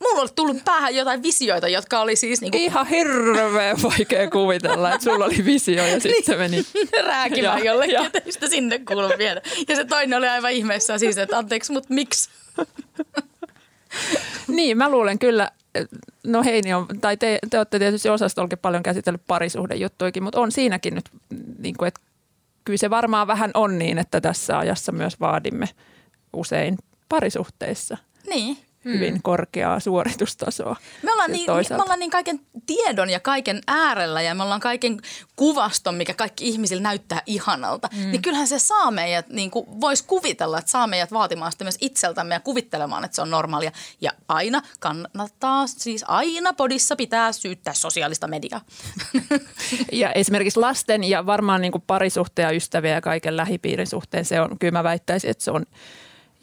mulla oli tullut päähän jotain visioita, jotka oli siis niinku... Ihan hirveän vaikea kuvitella, että sulla oli visio ja sitten se meni... (laughs) Rääkimään jollekin, että sitä sinne kuuluu viedä. Ja se toinen oli aivan ihmeessä siis, että anteeksi, mutta miksi? niin, mä luulen kyllä, no Heini on, tai te, te olette tietysti osastollakin paljon käsitellyt parisuhdejuttuikin, mutta on siinäkin nyt, niin kuin, että kyllä se varmaan vähän on niin, että tässä ajassa myös vaadimme usein parisuhteissa. Niin hyvin hmm. korkeaa suoritustasoa. Me ollaan, niin, me ollaan niin kaiken tiedon ja kaiken äärellä ja me ollaan kaiken kuvaston, mikä kaikki ihmisillä näyttää ihanalta. Hmm. Niin kyllähän se saa meidät, niin kuin voisi kuvitella, että saa meidät vaatimaan sitä myös itseltämme ja kuvittelemaan, että se on normaalia. Ja aina kannattaa, siis aina podissa pitää syyttää sosiaalista mediaa. (laughs) Ja esimerkiksi lasten ja varmaan niin kuin parisuhteen ja ystäviä ja kaiken lähipiirin suhteen se on, kyllä mä väittäisin, että se on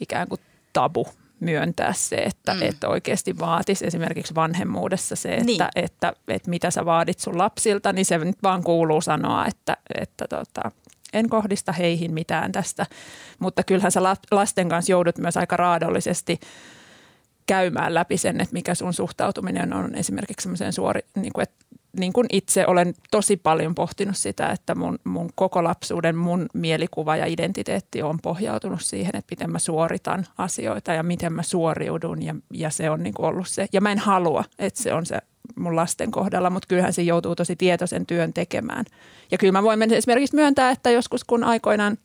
ikään kuin tabu myöntää se, että, mm. että oikeasti vaatisi esimerkiksi vanhemmuudessa se, että, niin. että, että, että mitä sä vaadit sun lapsilta, niin se nyt vaan kuuluu sanoa, että, että tota, en kohdista heihin mitään tästä. Mutta kyllähän sä lasten kanssa joudut myös aika raadollisesti käymään läpi sen, että mikä sun suhtautuminen on esimerkiksi semmoiseen suori, niin kuin, että niin kuin itse olen tosi paljon pohtinut sitä, että mun, mun koko lapsuuden mun mielikuva ja identiteetti on pohjautunut siihen, että miten mä suoritan asioita ja miten mä suoriudun ja, ja se on niin kuin ollut se. Ja mä en halua, että se on se mun lasten kohdalla, mutta kyllähän se joutuu tosi tietoisen työn tekemään. Ja kyllä mä voin esimerkiksi myöntää, että joskus kun aikoinaan,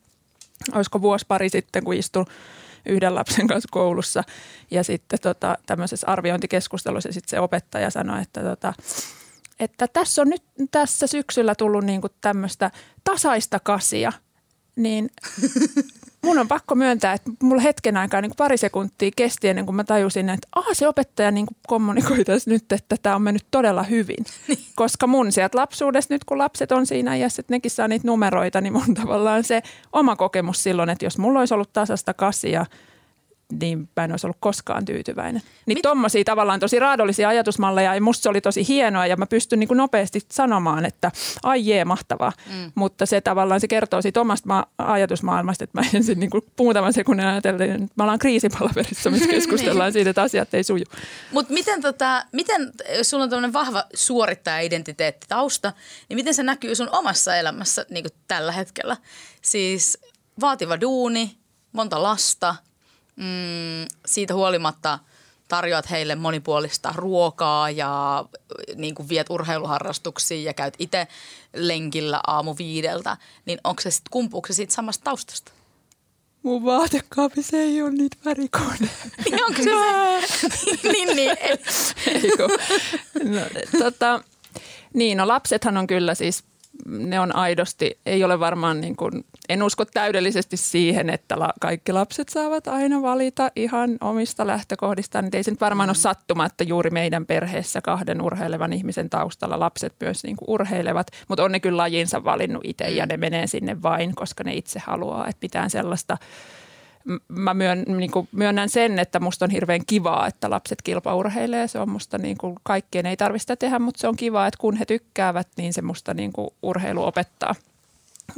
olisiko vuosi pari sitten, kun istun yhden lapsen kanssa koulussa ja sitten tota, tämmöisessä arviointikeskustelussa sitten se opettaja sanoi, että tota, että tässä on nyt tässä syksyllä tullut niin kuin tämmöistä tasaista kasia, niin mun on pakko myöntää, että mulla hetken aikaa niin kuin pari sekuntia kesti ennen kuin mä tajusin, että ah, se opettaja niin kuin kommunikoi tässä nyt, että tämä on mennyt todella hyvin. Niin. Koska mun sieltä lapsuudesta nyt, kun lapset on siinä iässä, että nekin saa niitä numeroita, niin mun tavallaan se oma kokemus silloin, että jos mulla olisi ollut tasasta kasia – niin mä en olisi ollut koskaan tyytyväinen. Niin Mit... tommosia tavallaan tosi raadollisia ajatusmalleja ja musta se oli tosi hienoa ja mä pystyn niin kuin nopeasti sanomaan, että ai jee, mahtavaa. Mm. Mutta se tavallaan se kertoo siitä omasta ma- ajatusmaailmasta, että mä ensin niin kuin muutaman sekunnin ajattelin, että me ollaan kriisipalaverissa, missä (laughs) keskustellaan niin. siitä, että asiat ei suju. Mutta miten, tota, miten, jos sulla on tämmöinen vahva suorittaja-identiteetti tausta, niin miten se näkyy sun omassa elämässä niin kuin tällä hetkellä? Siis vaativa duuni, monta lasta – mm, siitä huolimatta tarjoat heille monipuolista ruokaa ja niin kuin viet urheiluharrastuksiin ja käyt itse lenkillä aamu viideltä, niin onko se sitten, kumpuuko se siitä samasta taustasta? Mun vaatekaapissa ei ole niitä värikooneja. (laughs) niin onko se (laughs) niin, niin. Eikö? (laughs) No, tota, niin, no lapsethan on kyllä siis ne on aidosti, ei ole varmaan niin kuin, en usko täydellisesti siihen, että la, kaikki lapset saavat aina valita ihan omista lähtökohdistaan. Niin ei se nyt varmaan mm. ole sattuma, että juuri meidän perheessä kahden urheilevan ihmisen taustalla lapset myös niin kuin urheilevat, mutta on ne kyllä lajinsa valinnut itse ja mm. ne menee sinne vain, koska ne itse haluaa, että pitää sellaista – mä myön, niin kuin myönnän sen, että musta on hirveän kivaa, että lapset kilpaurheilee. Se on musta niin kuin, kaikkien ei tarvitse tehdä, mutta se on kiva, että kun he tykkäävät, niin se musta niin kuin, urheilu opettaa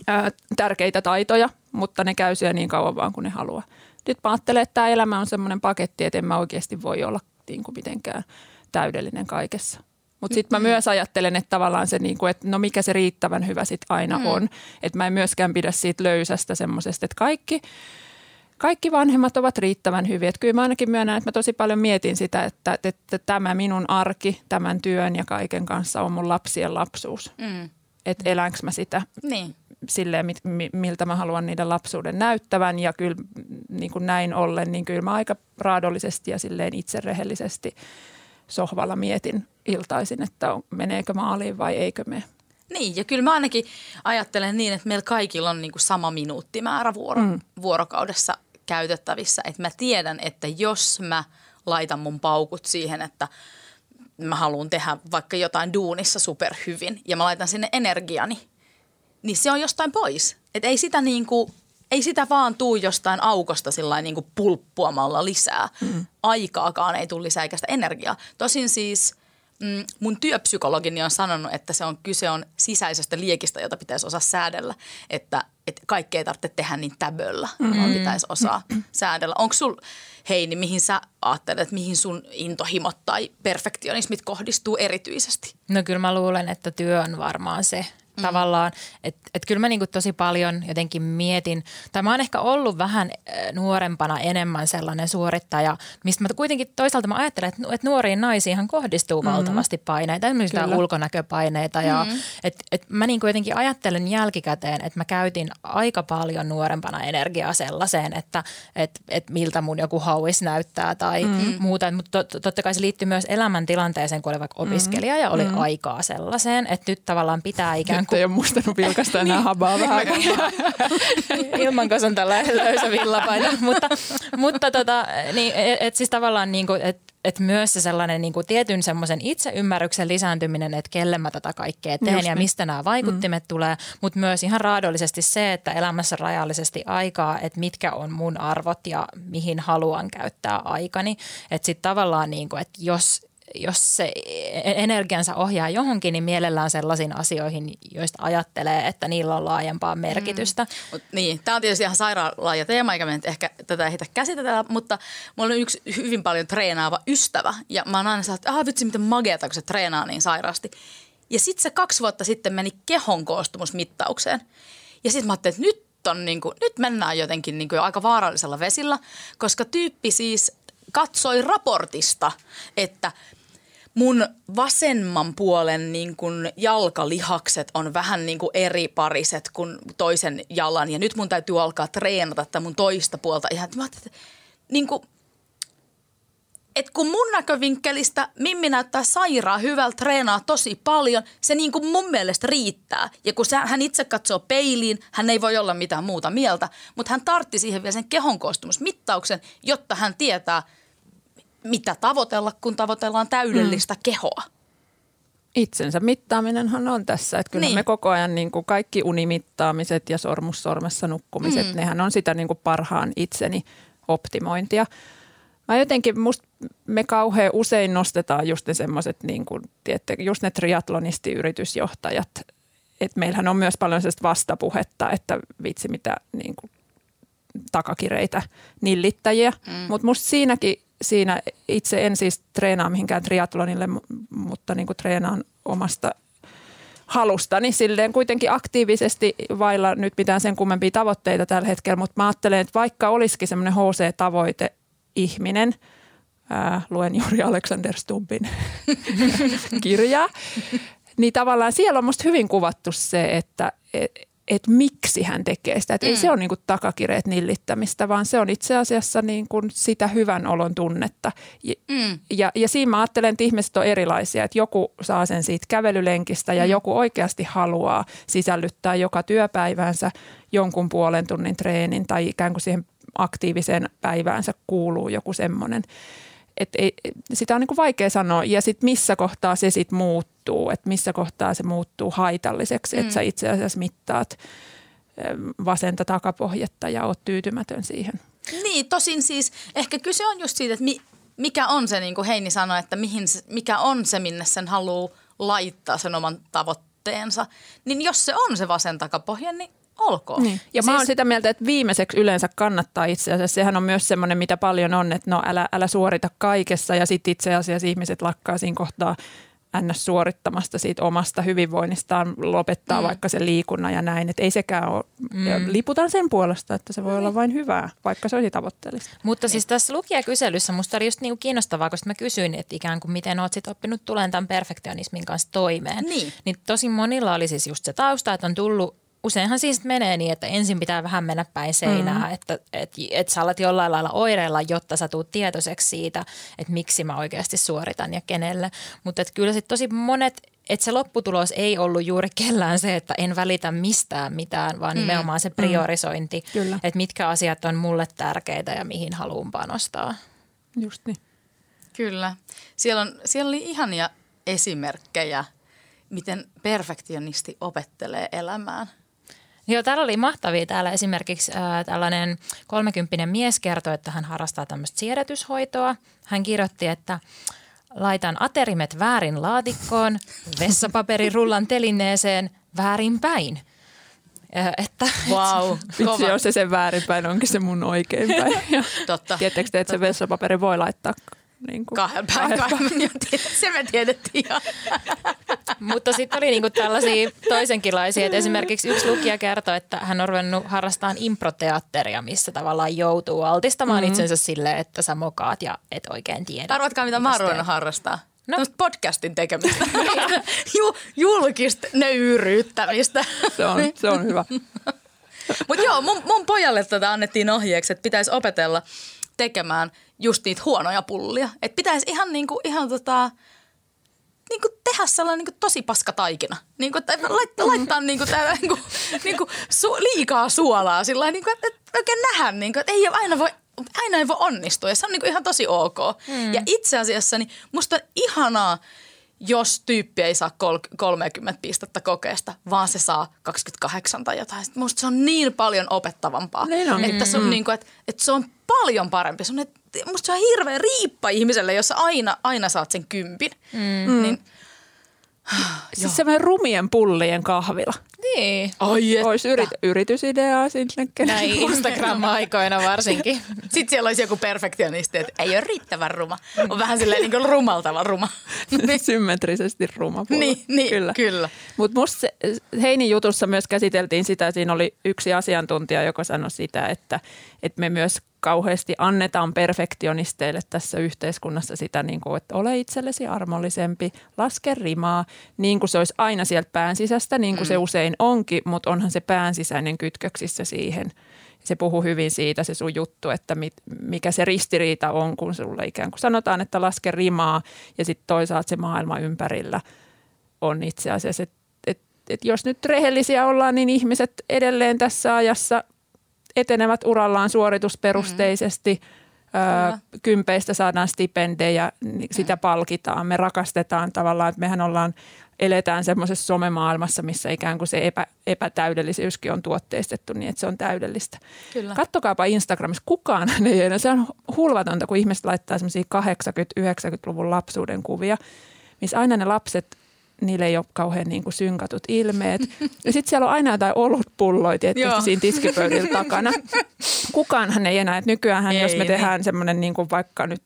ää, tärkeitä taitoja, mutta ne käy siellä niin kauan vaan kuin ne haluaa. Nyt mä ajattelen, että tämä elämä on semmoinen paketti, että en mä oikeasti voi olla niin kuin mitenkään täydellinen kaikessa. Mutta sitten mä myös ajattelen, että tavallaan se, niin kuin, että no mikä se riittävän hyvä sitten aina mm. on. Että mä en myöskään pidä siitä löysästä semmoisesta, että kaikki – kaikki vanhemmat ovat riittävän hyviä. Että kyllä mä ainakin myönnän, että mä tosi paljon mietin sitä, että, että tämä minun arki tämän työn ja kaiken kanssa on mun lapsien lapsuus. Mm. Että elänkö mä sitä niin. silleen, miltä mä haluan niiden lapsuuden näyttävän. Ja kyllä niin kuin näin ollen, niin kyllä mä aika raadollisesti ja silleen itserehellisesti sohvalla mietin iltaisin, että meneekö maaliin vai eikö mene. Niin, ja kyllä mä ainakin ajattelen niin, että meillä kaikilla on niin kuin sama minuuttimäärä vuoro, mm. vuorokaudessa käytettävissä, että mä tiedän, että jos mä laitan mun paukut siihen, että mä haluan tehdä vaikka jotain duunissa superhyvin ja mä laitan sinne energiani, niin se on jostain pois. Et ei sitä niin kuin, ei sitä vaan tuu jostain aukosta sillä niin kuin pulppuamalla lisää. Mm. Aikaakaan ei tule lisää eikä sitä energiaa. Tosin siis mm, mun työpsykologini on sanonut, että se on kyse on sisäisestä liekistä, jota pitäisi osaa säädellä. Että, että kaikkea ei tarvitse tehdä niin täböllä, mm. vaan pitäisi osaa säädellä. Onko sul, Heini, mihin sä ajattelet, mihin sun intohimot tai perfektionismit kohdistuu erityisesti? No kyllä mä luulen, että työ on varmaan se, mm. tavallaan. Että et kyllä mä niinku tosi paljon jotenkin mietin, tai mä oon ehkä ollut vähän äh, nuorempana enemmän sellainen suorittaja, mistä mä kuitenkin toisaalta mä ajattelen, että et nuoriin naisiinhan kohdistuu mm. valtavasti paineita, esimerkiksi ulkonäköpaineita. Ja, mm. et, et mä niinku jotenkin ajattelen jälkikäteen, että mä käytin aika paljon nuorempana energiaa sellaiseen, että et, et miltä mun joku hauis näyttää tai mm. muuta. Mutta to, totta kai se liittyy myös elämäntilanteeseen, kun oli vaikka opiskelija mm. ja oli mm. aikaa sellaiseen, että nyt tavallaan pitää ikään ikään kuin... ei ole muistanut vilkasta enää niin. habaa vähän. (laughs) Ilman, kun on tällainen (laughs) löysä villapaita. (laughs) mutta mutta tota, niin, et, et siis tavallaan niin kuin, et, et myös se sellainen niin kuin tietyn semmoisen itseymmärryksen lisääntyminen, että kelle mä tätä kaikkea teen Just ja niin. mistä nämä vaikuttimet mm. tulee, mutta myös ihan raadollisesti se, että elämässä rajallisesti aikaa, että mitkä on mun arvot ja mihin haluan käyttää aikani. Että sitten tavallaan, niin kuin, että jos jos se energiansa ohjaa johonkin, niin mielellään sellaisiin asioihin, joista ajattelee, että niillä on laajempaa merkitystä. Mm. Mut niin, tämä on tietysti ihan sairaan laaja teema, eikä me ehkä tätä ehditä käsitellä, mutta mulla on yksi hyvin paljon treenaava ystävä ja mä oon aina sanonut, että ah vitsi miten mageeta, kun se treenaa niin sairaasti. Ja sitten se kaksi vuotta sitten meni kehon koostumusmittaukseen. Ja sitten mä ajattelin, että nyt on niin kuin, nyt mennään jotenkin niin kuin aika vaarallisella vesillä, koska tyyppi siis katsoi raportista, että mun vasemman puolen niin kun jalkalihakset on vähän niin kuin eri pariset kuin toisen jalan. Ja nyt mun täytyy alkaa treenata tätä mun toista puolta. Ihan, mä että niin kuin, et kun mun näkövinkkelistä Mimmi näyttää sairaan hyvältä, treenaa tosi paljon, se niin kuin mun mielestä riittää. Ja kun hän itse katsoo peiliin, hän ei voi olla mitään muuta mieltä, mutta hän tartti siihen vielä sen kehon koostumusmittauksen, jotta hän tietää – mitä tavoitella, kun tavoitellaan täydellistä mm. kehoa. Itsensä mittaaminenhan on tässä. Että kyllä niin. me koko ajan niin kuin kaikki unimittaamiset ja sormussormessa nukkumiset, mm. nehän on sitä niin kuin parhaan itseni optimointia. Mä jotenkin, musta me kauhean usein nostetaan just ne semmoiset, niin kuin, tiedätte, just ne triathlonistiyritysjohtajat. Että meillähän on myös paljon sellaista vastapuhetta, että vitsi mitä niin kuin, takakireitä nillittäjiä. Mm. Mutta musta siinäkin siinä itse en siis treenaa mihinkään triatlonille, mutta niin kuin treenaan omasta halustani silleen kuitenkin aktiivisesti vailla nyt mitään sen kummempia tavoitteita tällä hetkellä, mutta mä ajattelen, että vaikka olisikin semmoinen HC-tavoite ihminen, ää, luen juuri Alexander Stumpin (laughs) kirjaa, niin tavallaan siellä on musta hyvin kuvattu se, että et, että miksi hän tekee sitä. Että mm. ei se ole niin kuin takakireet nillittämistä, vaan se on itse asiassa niin kuin sitä hyvän olon tunnetta. Ja, mm. ja, ja siinä mä ajattelen, että ihmiset on erilaisia. Että joku saa sen siitä kävelylenkistä ja mm. joku oikeasti haluaa sisällyttää joka työpäivänsä jonkun puolen tunnin treenin tai ikään kuin siihen aktiiviseen päiväänsä kuuluu joku semmoinen – et ei, sitä on niin kuin vaikea sanoa. Ja sitten missä kohtaa se sitten muuttuu, että missä kohtaa se muuttuu haitalliseksi, mm. että sä itse asiassa mittaat vasenta takapohjetta ja oot tyytymätön siihen. Niin, tosin siis ehkä kyse on just siitä, että mi, mikä on se, niin kuin Heini sanoi, että mihin, mikä on se, minne sen haluaa laittaa sen oman tavoitteensa. Niin jos se on se vasen takapohja, niin olkoon. Niin. Ja siis... mä oon sitä mieltä, että viimeiseksi yleensä kannattaa itse asiassa. Sehän on myös semmoinen, mitä paljon on, että no älä, älä suorita kaikessa ja sitten itse asiassa ihmiset lakkaa siinä kohtaa ns. suorittamasta siitä omasta hyvinvoinnistaan, lopettaa mm. vaikka sen liikunnan ja näin. Että ei sekään ole, mm. liputan sen puolesta, että se voi olla vain hyvää, vaikka se olisi tavoitteellista. Mutta niin. siis tässä lukijakyselyssä musta oli just niinku kiinnostavaa, koska mä kysyin, että ikään kuin miten oot sit oppinut tulemaan tämän perfektionismin kanssa toimeen. Niin. niin tosi monilla oli siis just se tausta, että on tullut useinhan siis menee niin, että ensin pitää vähän mennä päin seinää, mm. että et, et sä alat jollain lailla oireilla, jotta sä tuut tietoiseksi siitä, että miksi mä oikeasti suoritan ja kenelle. Mutta kyllä sitten tosi monet että se lopputulos ei ollut juuri kellään se, että en välitä mistään mitään, vaan mm. nimenomaan se mm. priorisointi, mm. että mitkä asiat on mulle tärkeitä ja mihin haluan panostaa. Just niin. Kyllä. Siellä, on, siellä oli ihania esimerkkejä, miten perfektionisti opettelee elämään. Joo, täällä oli mahtavia. Täällä esimerkiksi äh, tällainen kolmekymppinen mies kertoi, että hän harrastaa tämmöistä siedätyshoitoa. Hän kirjoitti, että laitan aterimet väärin laatikkoon, (laughs) vessapaperirullan telineeseen väärin päin. Että, wow, (laughs) Vitsi, jos se sen väärinpäin onkin se mun oikein päin. (laughs) Totta. Tiedättekö te, että se vessapaperi voi laittaa niin kuin kahden päivän. Kahden Se me tiedettiin jo. Mutta sitten oli niinku tällaisia toisenkinlaisia, että esimerkiksi yksi lukija kertoi, että hän on ruvennut harrastamaan improteatteria, missä tavallaan joutuu altistamaan mm-hmm. itsensä silleen, että sä mokaat ja et oikein tiedä. Arvatkaa, mitä mä oon ruvennut harrastaa. No. podcastin tekemistä. (laughs) Ju, julkista nöyryyttämistä. Se on, se on hyvä. (laughs) Mutta joo, mun, mun pojalle tätä annettiin ohjeeksi, että pitäisi opetella tekemään just niitä huonoja pullia. Että pitäisi ihan, niinku, ihan tota, niinku tehdä sellainen niinku tosi paska taikina. Niinku, että laittaa, laittaa niinku, tää, niinku, niinku su, liikaa suolaa sillä niinku, että, että oikein nähdä, niinku, että ei aina voi aina ei voi onnistua ja se on niinku ihan tosi ok. Mm. Ja itse asiassa niin musta on ihanaa, jos tyyppi ei saa 30 pistettä kokeesta, vaan se saa 28 tai jotain. Sitten musta se on niin paljon opettavampaa, niin on. että, se on, mm. niin kuin, että, että se on paljon parempi. Se on, että musta se on hirveä riippa ihmiselle, jos aina, aina saat sen kympin. Mm. Niin, Siis semmoinen rumien pullien kahvila. Niin. Ai Olisi yrit, yritysideaa sinne. Näin (laughs) Instagram-aikoina varsinkin. Sitten siellä olisi joku perfektionisti, että ei ole riittävän ruma. On vähän silleen niin kuin rumaltava ruma. (laughs) Symmetrisesti ruma pulla. Niin, niin kyllä. kyllä. Mutta musta Heinin jutussa myös käsiteltiin sitä, siinä oli yksi asiantuntija, joka sanoi sitä, että, että me myös kauheasti annetaan perfektionisteille tässä yhteiskunnassa sitä, niin kuin, että ole itsellesi armollisempi, laske rimaa, niin kuin se olisi aina sieltä pään sisästä, niin kuin mm. se usein onkin, mutta onhan se pään sisäinen kytköksissä siihen. Se puhuu hyvin siitä se sun juttu, että mit, mikä se ristiriita on, kun sulle ikään kuin sanotaan, että laske rimaa ja sitten toisaalta se maailma ympärillä on itse asiassa, että et, et jos nyt rehellisiä ollaan, niin ihmiset edelleen tässä ajassa etenevät urallaan suoritusperusteisesti. Mm. kympeistä saadaan stipendejä, niin sitä palkitaan. Me rakastetaan tavallaan, että mehän ollaan, eletään semmoisessa somemaailmassa, missä ikään kuin se epä, epätäydellisyyskin on tuotteistettu niin, että se on täydellistä. Kyllä. Kattokaapa Instagramissa, kukaan (laughs) ei enää, se on hulvatonta, kun ihmiset laittaa semmoisia 80-90-luvun lapsuuden kuvia, missä aina ne lapset – niillä ei ole kauhean niin kuin synkatut ilmeet. Ja sitten siellä on aina jotain olutpulloja tietysti siinä tiskipöydillä takana. Kukaanhan ei enää, että nykyään jos me niin. tehdään semmoinen niin kuin vaikka nyt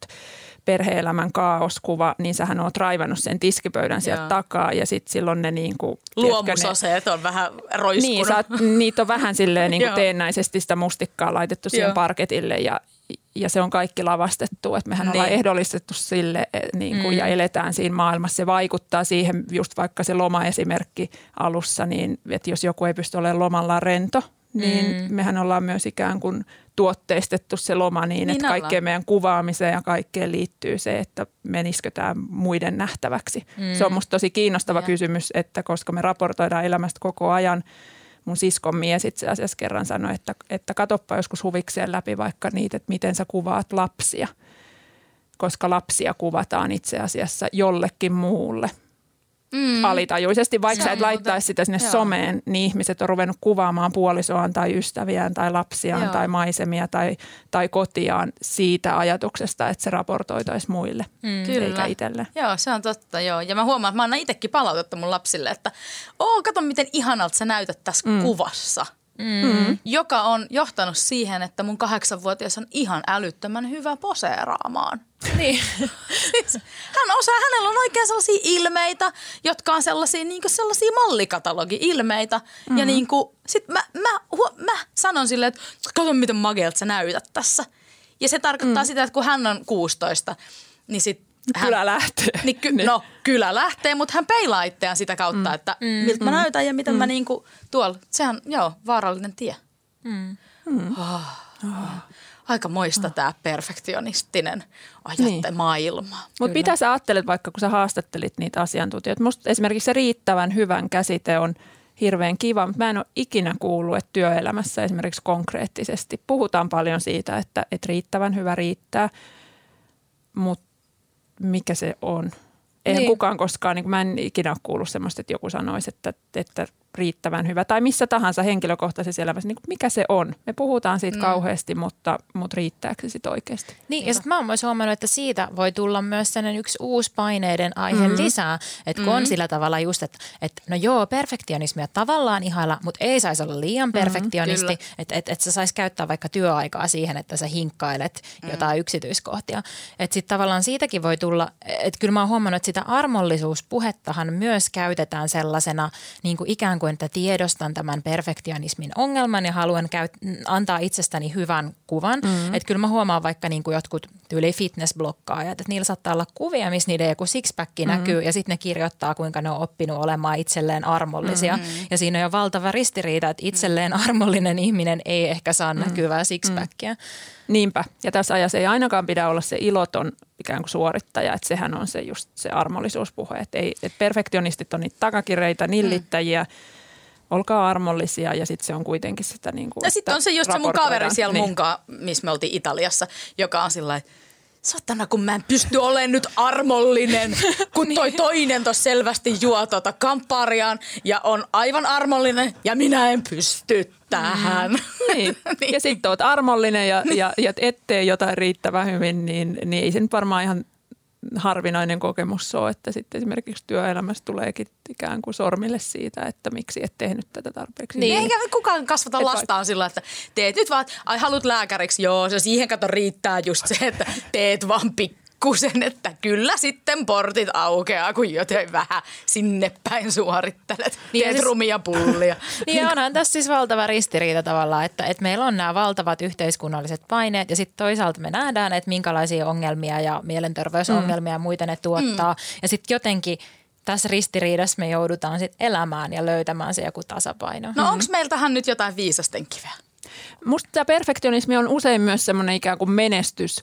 perheelämän kaoskuva, niin sähän oot raivannut sen tiskipöydän sieltä Joo. takaa ja sitten silloin ne niin kuin, Luomusaseet ne, on vähän roiskuna. Niin, saat, niitä on vähän silleen (laughs) niin kuin teennäisesti sitä mustikkaa laitettu siihen parketille ja, ja se on kaikki lavastettu, että mehän niin. ollaan ehdollistettu sille e, niin kuin, mm. ja eletään siinä maailmassa. Se vaikuttaa siihen just vaikka se loma-esimerkki alussa, niin että jos joku ei pysty olemaan lomalla rento, niin mm. mehän ollaan myös ikään kuin tuotteistettu se loma niin, niin että kaikkeen meidän kuvaamiseen ja kaikkeen liittyy se, että menisikö tämä muiden nähtäväksi. Mm. Se on musta tosi kiinnostava ja. kysymys, että koska me raportoidaan elämästä koko ajan – mun siskon mies itse asiassa kerran sanoi, että, että katoppa joskus huvikseen läpi vaikka niitä, että miten sä kuvaat lapsia, koska lapsia kuvataan itse asiassa jollekin muulle – mm. alitajuisesti. Vaikka sä et laittaisi sitä sinne Joo. someen, niin ihmiset on ruvennut kuvaamaan puolisoaan tai ystäviään tai lapsiaan Joo. tai maisemia tai, tai kotiaan siitä ajatuksesta, että se raportoitaisi muille mm. Kyllä. eikä itselle. Joo, se on totta. Joo. Ja mä huomaan, että mä annan itsekin palautetta mun lapsille, että oo, kato miten ihanalta sä näytät tässä mm. kuvassa – mm. joka on johtanut siihen, että mun kahdeksanvuotias on ihan älyttömän hyvä poseeraamaan. (laughs) Niin. siis, hän osaa, hänellä on oikein sellaisia ilmeitä, jotka on sellaisia, niin sellaisia mallikatalogi-ilmeitä. Mm. Ja niin kuin, sit mä, mä, hu, mä sanon silleen, että kato miten mageelta sä näytät tässä. Ja se tarkoittaa mm. sitä, että kun hän on 16, niin sit Kyllä lähtee. Niin ky- no, kyllä lähtee, mutta hän peilaa itseään sitä kautta, mm. että mm. miltä mä näytän ja miten mm. mä niinku tuolla. Sehän, joo, vaarallinen tie. Mm. Mm. Oh. Oh. Aika moista oh. tämä perfektionistinen ajattemaailma. Niin. Mutta mitä sä ajattelet vaikka, kun sä haastattelit niitä asiantuntijoita? Musta esimerkiksi se riittävän hyvän käsite on hirveän kiva, mutta mä en ole ikinä kuullut, että työelämässä esimerkiksi konkreettisesti puhutaan paljon siitä, että, että riittävän hyvä riittää, mutta mikä se on? Eihän niin. kukaan koskaan, niin mä en ikinä ole kuullut semmoista, että joku sanoisi, että, että riittävän hyvä tai missä tahansa henkilökohtaisessa elämässä, niin mikä se on. Me puhutaan siitä mm. kauheasti, mutta, mutta riittääkö se sitten oikeasti? Niin ja sitten mä oon myös huomannut, että siitä voi tulla myös sellainen yksi uusi paineiden aihe mm. lisää, että kun mm. on sillä tavalla just, että, että no joo, perfektionismia tavallaan ihailla, mutta ei saisi olla liian mm-hmm, perfektionisti, mm, että et, et sä saisi käyttää vaikka työaikaa siihen, että sä hinkkailet mm. jotain yksityiskohtia. Että sitten tavallaan siitäkin voi tulla, että kyllä mä oon huomannut, että sitä armollisuuspuhettahan myös käytetään sellaisena niin kuin ikään kuin kuin, että tiedostan tämän perfektionismin ongelman ja haluan käy, antaa itsestäni hyvän kuvan. Mm-hmm. Että kyllä mä huomaan vaikka niin kuin jotkut tyyli fitnessblokkaajat, että niillä saattaa olla kuvia, missä niiden joku sixpack mm-hmm. näkyy ja sitten ne kirjoittaa, kuinka ne on oppinut olemaan itselleen armollisia. Mm-hmm. Ja siinä on jo valtava ristiriita, että itselleen armollinen ihminen ei ehkä saa mm-hmm. näkyvää sixpackia. Mm-hmm. Niinpä. Ja tässä ajassa ei ainakaan pidä olla se iloton ikään kuin suorittaja, että sehän on se just se armollisuuspuhe. Että, ei, että perfektionistit on niitä takakireitä, nillittäjiä, mm olkaa armollisia ja sitten se on kuitenkin sitä niin kuin, Ja sitten on se just se mun kaveri siellä niin. munkaan, missä me oltiin Italiassa, joka on sillä Satana, kun mä en pysty olemaan nyt armollinen, (laughs) kun toi toinen tuossa selvästi juo tuota kamppariaan ja on aivan armollinen ja minä en pysty tähän. Mm. Niin. (laughs) niin. Ja sitten oot armollinen ja, ja, ja ettei jotain riittävän hyvin, niin, niin ei se nyt varmaan ihan harvinainen kokemus ole, että sitten esimerkiksi työelämässä tuleekin ikään kuin sormille siitä, että miksi et tehnyt tätä tarpeeksi. Niin, eikä kukaan kasvata lastaan sillä, että teet nyt vaan, ai haluat lääkäriksi, joo, se siihen kato riittää just se, että teet vaan pikku pikkusen, että kyllä sitten portit aukeaa, kun joten vähän sinne päin suorittelet. Niin Teet siis, rumia pullia. (laughs) niin onhan tässä siis valtava ristiriita tavallaan, että, että meillä on nämä valtavat yhteiskunnalliset paineet ja sitten toisaalta me nähdään, että minkälaisia ongelmia ja mielenterveysongelmia mm. ja muita ne tuottaa. Mm. Ja sitten jotenkin tässä ristiriidassa me joudutaan sitten elämään ja löytämään se joku tasapaino. No onko meillä tähän nyt jotain viisasten kiveä? Musta tämä perfektionismi on usein myös semmoinen ikään kuin menestys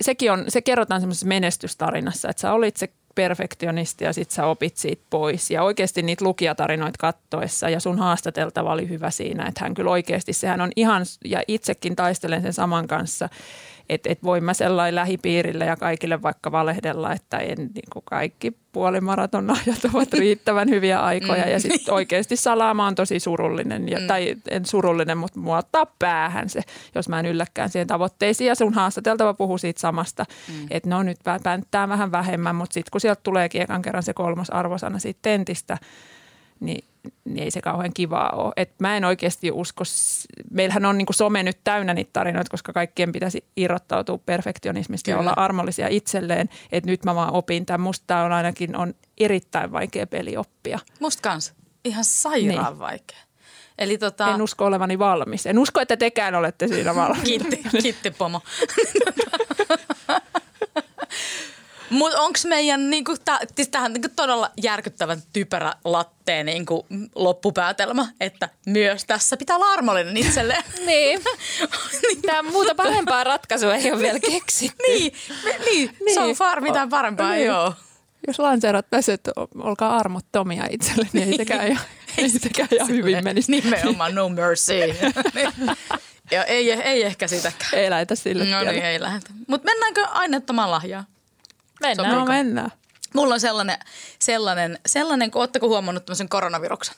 sekin on, se kerrotaan semmoisessa menestystarinassa, että sä olit se perfektionisti ja sit sä opit siitä pois. Ja oikeasti niitä lukijatarinoita kattoessa ja sun haastateltava oli hyvä siinä, että hän kyllä oikeasti, sehän on ihan, ja itsekin taistelen sen saman kanssa – että et voin mä sellainen lähipiirille ja kaikille vaikka valehdella, että en niin kuin kaikki puolimaratonajat (laughs) ovat riittävän hyviä aikoja. Ja sitten mm. oikeasti salaama on tosi surullinen, ja, mm. tai en surullinen, mutta mua ottaa päähän se, jos mä en ylläkään siihen tavoitteisiin. Ja sun haastateltava puhuu siitä samasta, mm. että no nyt pänttää vähän vähemmän, mutta sitten kun sieltä tuleekin ekan kerran se kolmas arvosana siitä tentistä, niin niin ei se kauhean kivaa ole. Et mä en oikeasti usko, meillähän on niin kuin some nyt täynnä niitä tarinoita, koska kaikkien pitäisi irrottautua perfektionismista Kyllä. ja olla armollisia itselleen. Että nyt mä vaan opin tämän. Musta tämä on ainakin on erittäin vaikea peli oppia. Musta kans. Ihan sairaan niin. vaikea. Eli tota... En usko olevani valmis. En usko, että tekään olette siinä valmis. kiitti, kiitti pomo. (laughs) Mutta onko meidän, niinku, tää, siis tähän niinku todella järkyttävän typerä latteen niinku, loppupäätelmä, että myös tässä pitää olla armollinen itselleen. (laughs) niin. Tämä muuta parempaa ratkaisua ei ole vielä keksitty. (laughs) niin, me, niin. niin. so far mitään parempaa niin. joo. Jos lanseerat tässä, että olkaa armottomia itselle, niin ei sekään, ihan, (laughs) ei sekään ihan hyvin menisi. Nimenomaan no mercy. ja ei, ei ehkä sitäkään. Ei lähetä sille No niin, ei lähetä. Mutta mennäänkö aineettomaan lahjaan? Mennään. No mennään. Mulla on sellainen, sellainen, sellainen kun ootteko huomannut tämmöisen koronaviruksen?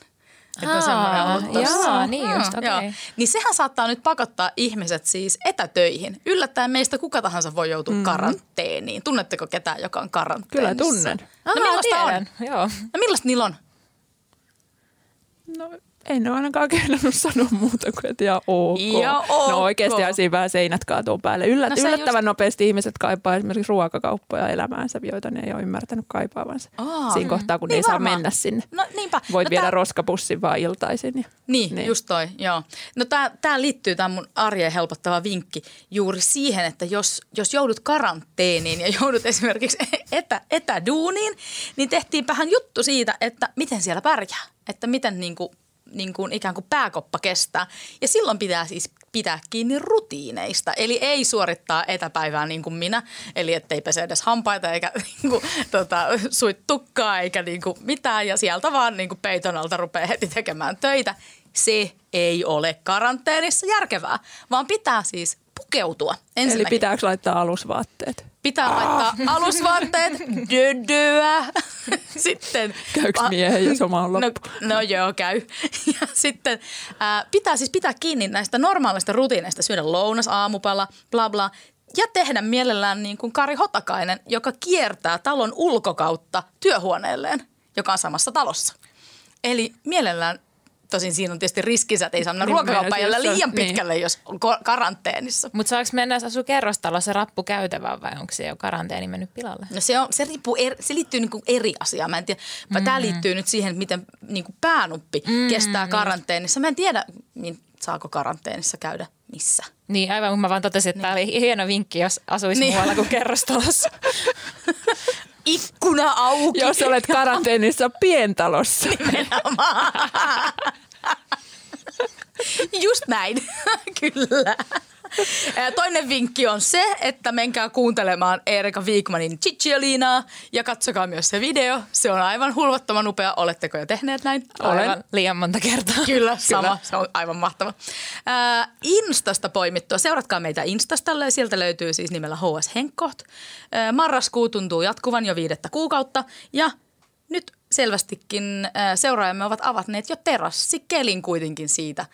Että semmoinen ollut Jaa, niin just, okei. Okay. Niin sehän saattaa nyt pakottaa ihmiset siis etätöihin. Yllättäen meistä kuka tahansa voi joutua mm-hmm. karanteeniin. Tunnetteko ketään, joka on karanteenissa? Kyllä tunnen. No Aha, millaista tiedän. on? Joo. No millaista niillä on? No en ole ainakaan kehdannut (laughs) sanoa muuta kuin, että ihan ok. Ja ok. No oikeasti siinä vähän seinät kaatuu päälle. Yllät, No yllättävän just- nopeasti ihmiset kaipaa esimerkiksi ruokakauppoja elämäänsä, joita ne ei ole ymmärtänyt kaipaavansa. Aa. Siinä kohtaa, kun Niin ei saa varmaan. mennä sinne. No niinpä. Voit no, viedä tää- roskapussin vaan iltaisin. Ja... Niin, Niin. just toi, joo. No tää, tää liittyy tämä mun arjen helpottava vinkki juuri siihen, että jos, jos joudut karanteeniin ja joudut esimerkiksi (laughs) etä, etäduuniin, niin tehtiinpähän juttu siitä, että miten siellä pärjää. Että miten niin kuin, niin kuin ikään kuin pääkoppa kestää. Ja silloin pitää siis pitää kiinni rutiineista. Eli ei suorittaa etäpäivää niin kuin minä. Eli ettei pese edes hampaita eikä (laughs) niin kuin, tota, suit tukkaa eikä niin kuin mitään. Ja sieltä vaan niin kuin peiton alta rupeaa heti tekemään töitä. Se ei ole karanteenissa järkevää, vaan pitää siis pukeutua Eli pitääkö laittaa alusvaatteet? Pitää laittaa alusvaatteet, dödöä, sitten... Käykö a- miehen, jos oma on No, loppu? no joo, käy. (laughs) Ja sitten ää, pitää siis pitää kiinni näistä normaalista rutiineista, syödä lounas, aamupala, bla bla. Ja tehdä mielellään niin kuin Kari Hotakainen, joka kiertää talon ulkokautta työhuoneelleen, joka on samassa talossa. Eli mielellään, tosin siinä on tietysti riskinsä, että ei saa mennä Niin, on- liian niin. pitkälle, jos on karanteenissa. Mutta saako mennä, jos asuu kerrostalossa rappukäytävään vai onko se jo karanteeni mennyt pilalle? No se, on, se, riippuu eri, se liittyy niin eri asiaan. Mä en tiedä, mm. tämä liittyy nyt siihen, miten niin kuin päänuppi mm, kestää karanteenissa. Mä en tiedä, niin saako karanteenissa käydä missä. Niin aivan, mä vaan totesin, että niin. tämä oli hieno vinkki, jos asuisi Niin. niin. muualla kuin kerrostalossa. (laughs) Ikkuna auki. Jos olet karanteenissa pientalossa. Just näin, (laughs) kyllä. (laughs) Toinen vinkki on se, että menkää kuuntelemaan Erika Wigmanin Cicciolinaa ja katsokaa myös se video. Se on aivan hulvattoman upea. Oletteko jo tehneet näin? Aivan liian monta kertaa. Kyllä, sama. Kyllä. Se on aivan mahtava. Ää, Instasta poimittua. Seuratkaa meitä Instasta. Sieltä löytyy siis nimellä HS Henkkoht. Ää, marraskuu tuntuu jatkuvan jo viidettä kuukautta. Ja nyt selvästikin seuraajamme ovat avanneet jo terassikelin kuitenkin siitä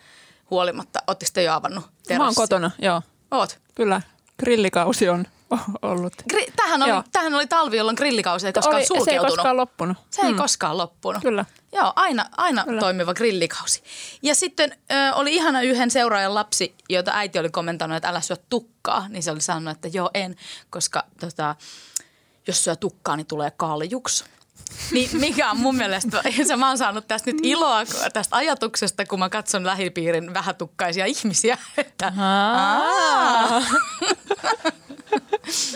huolimatta. Oletteko te jo avannut terassi? Mä oon kotona, joo. Oot. Kyllä, grillikausi on (laughs) ollut. Gri- tähän, oli, Joo. tähän oli talvi, jolloin grillikausi ei koskaan Oli, se ei sulkeutunut. koskaan loppunut. Se ei koskaan loppunut. Kyllä. Joo, aina, aina Kyllä. toimiva grillikausi. Ja sitten ö, oli ihana yhden seuraajan lapsi, jota äiti oli kommentoinut, että älä syö tukkaa. Niin se oli sanonut, että joo en, koska tota, jos syö tukkaa, niin tulee kaljuksi. Niin mikä on mun mielestä, (laughs) se mä oon saanut tästä nyt iloa tästä ajatuksesta, kun mä katson lähipiirin vähätukkaisia ihmisiä. (laughs) Että.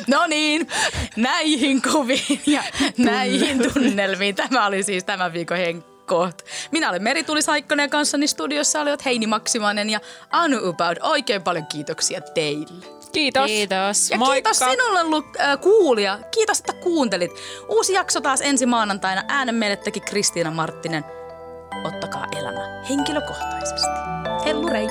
No niin, näihin kuviin ja näihin tunnelmiin. Tämä oli siis tämän viikon henkkoht. Minä olen Merituli Saikkonen ja kanssani studiossa olivat Heini Maksimainen ja Anu Ubaud. Oikein paljon kiitoksia teille. Kiitos. Kiitos. Ja Moikka. kiitos sinulle Lu- äh, kuulija. Kiitos, että kuuntelit. Uusi jakso taas ensi maanantaina. Äänen meille teki Kristiina Marttinen. Ottakaa elämä henkilökohtaisesti. Hellurei!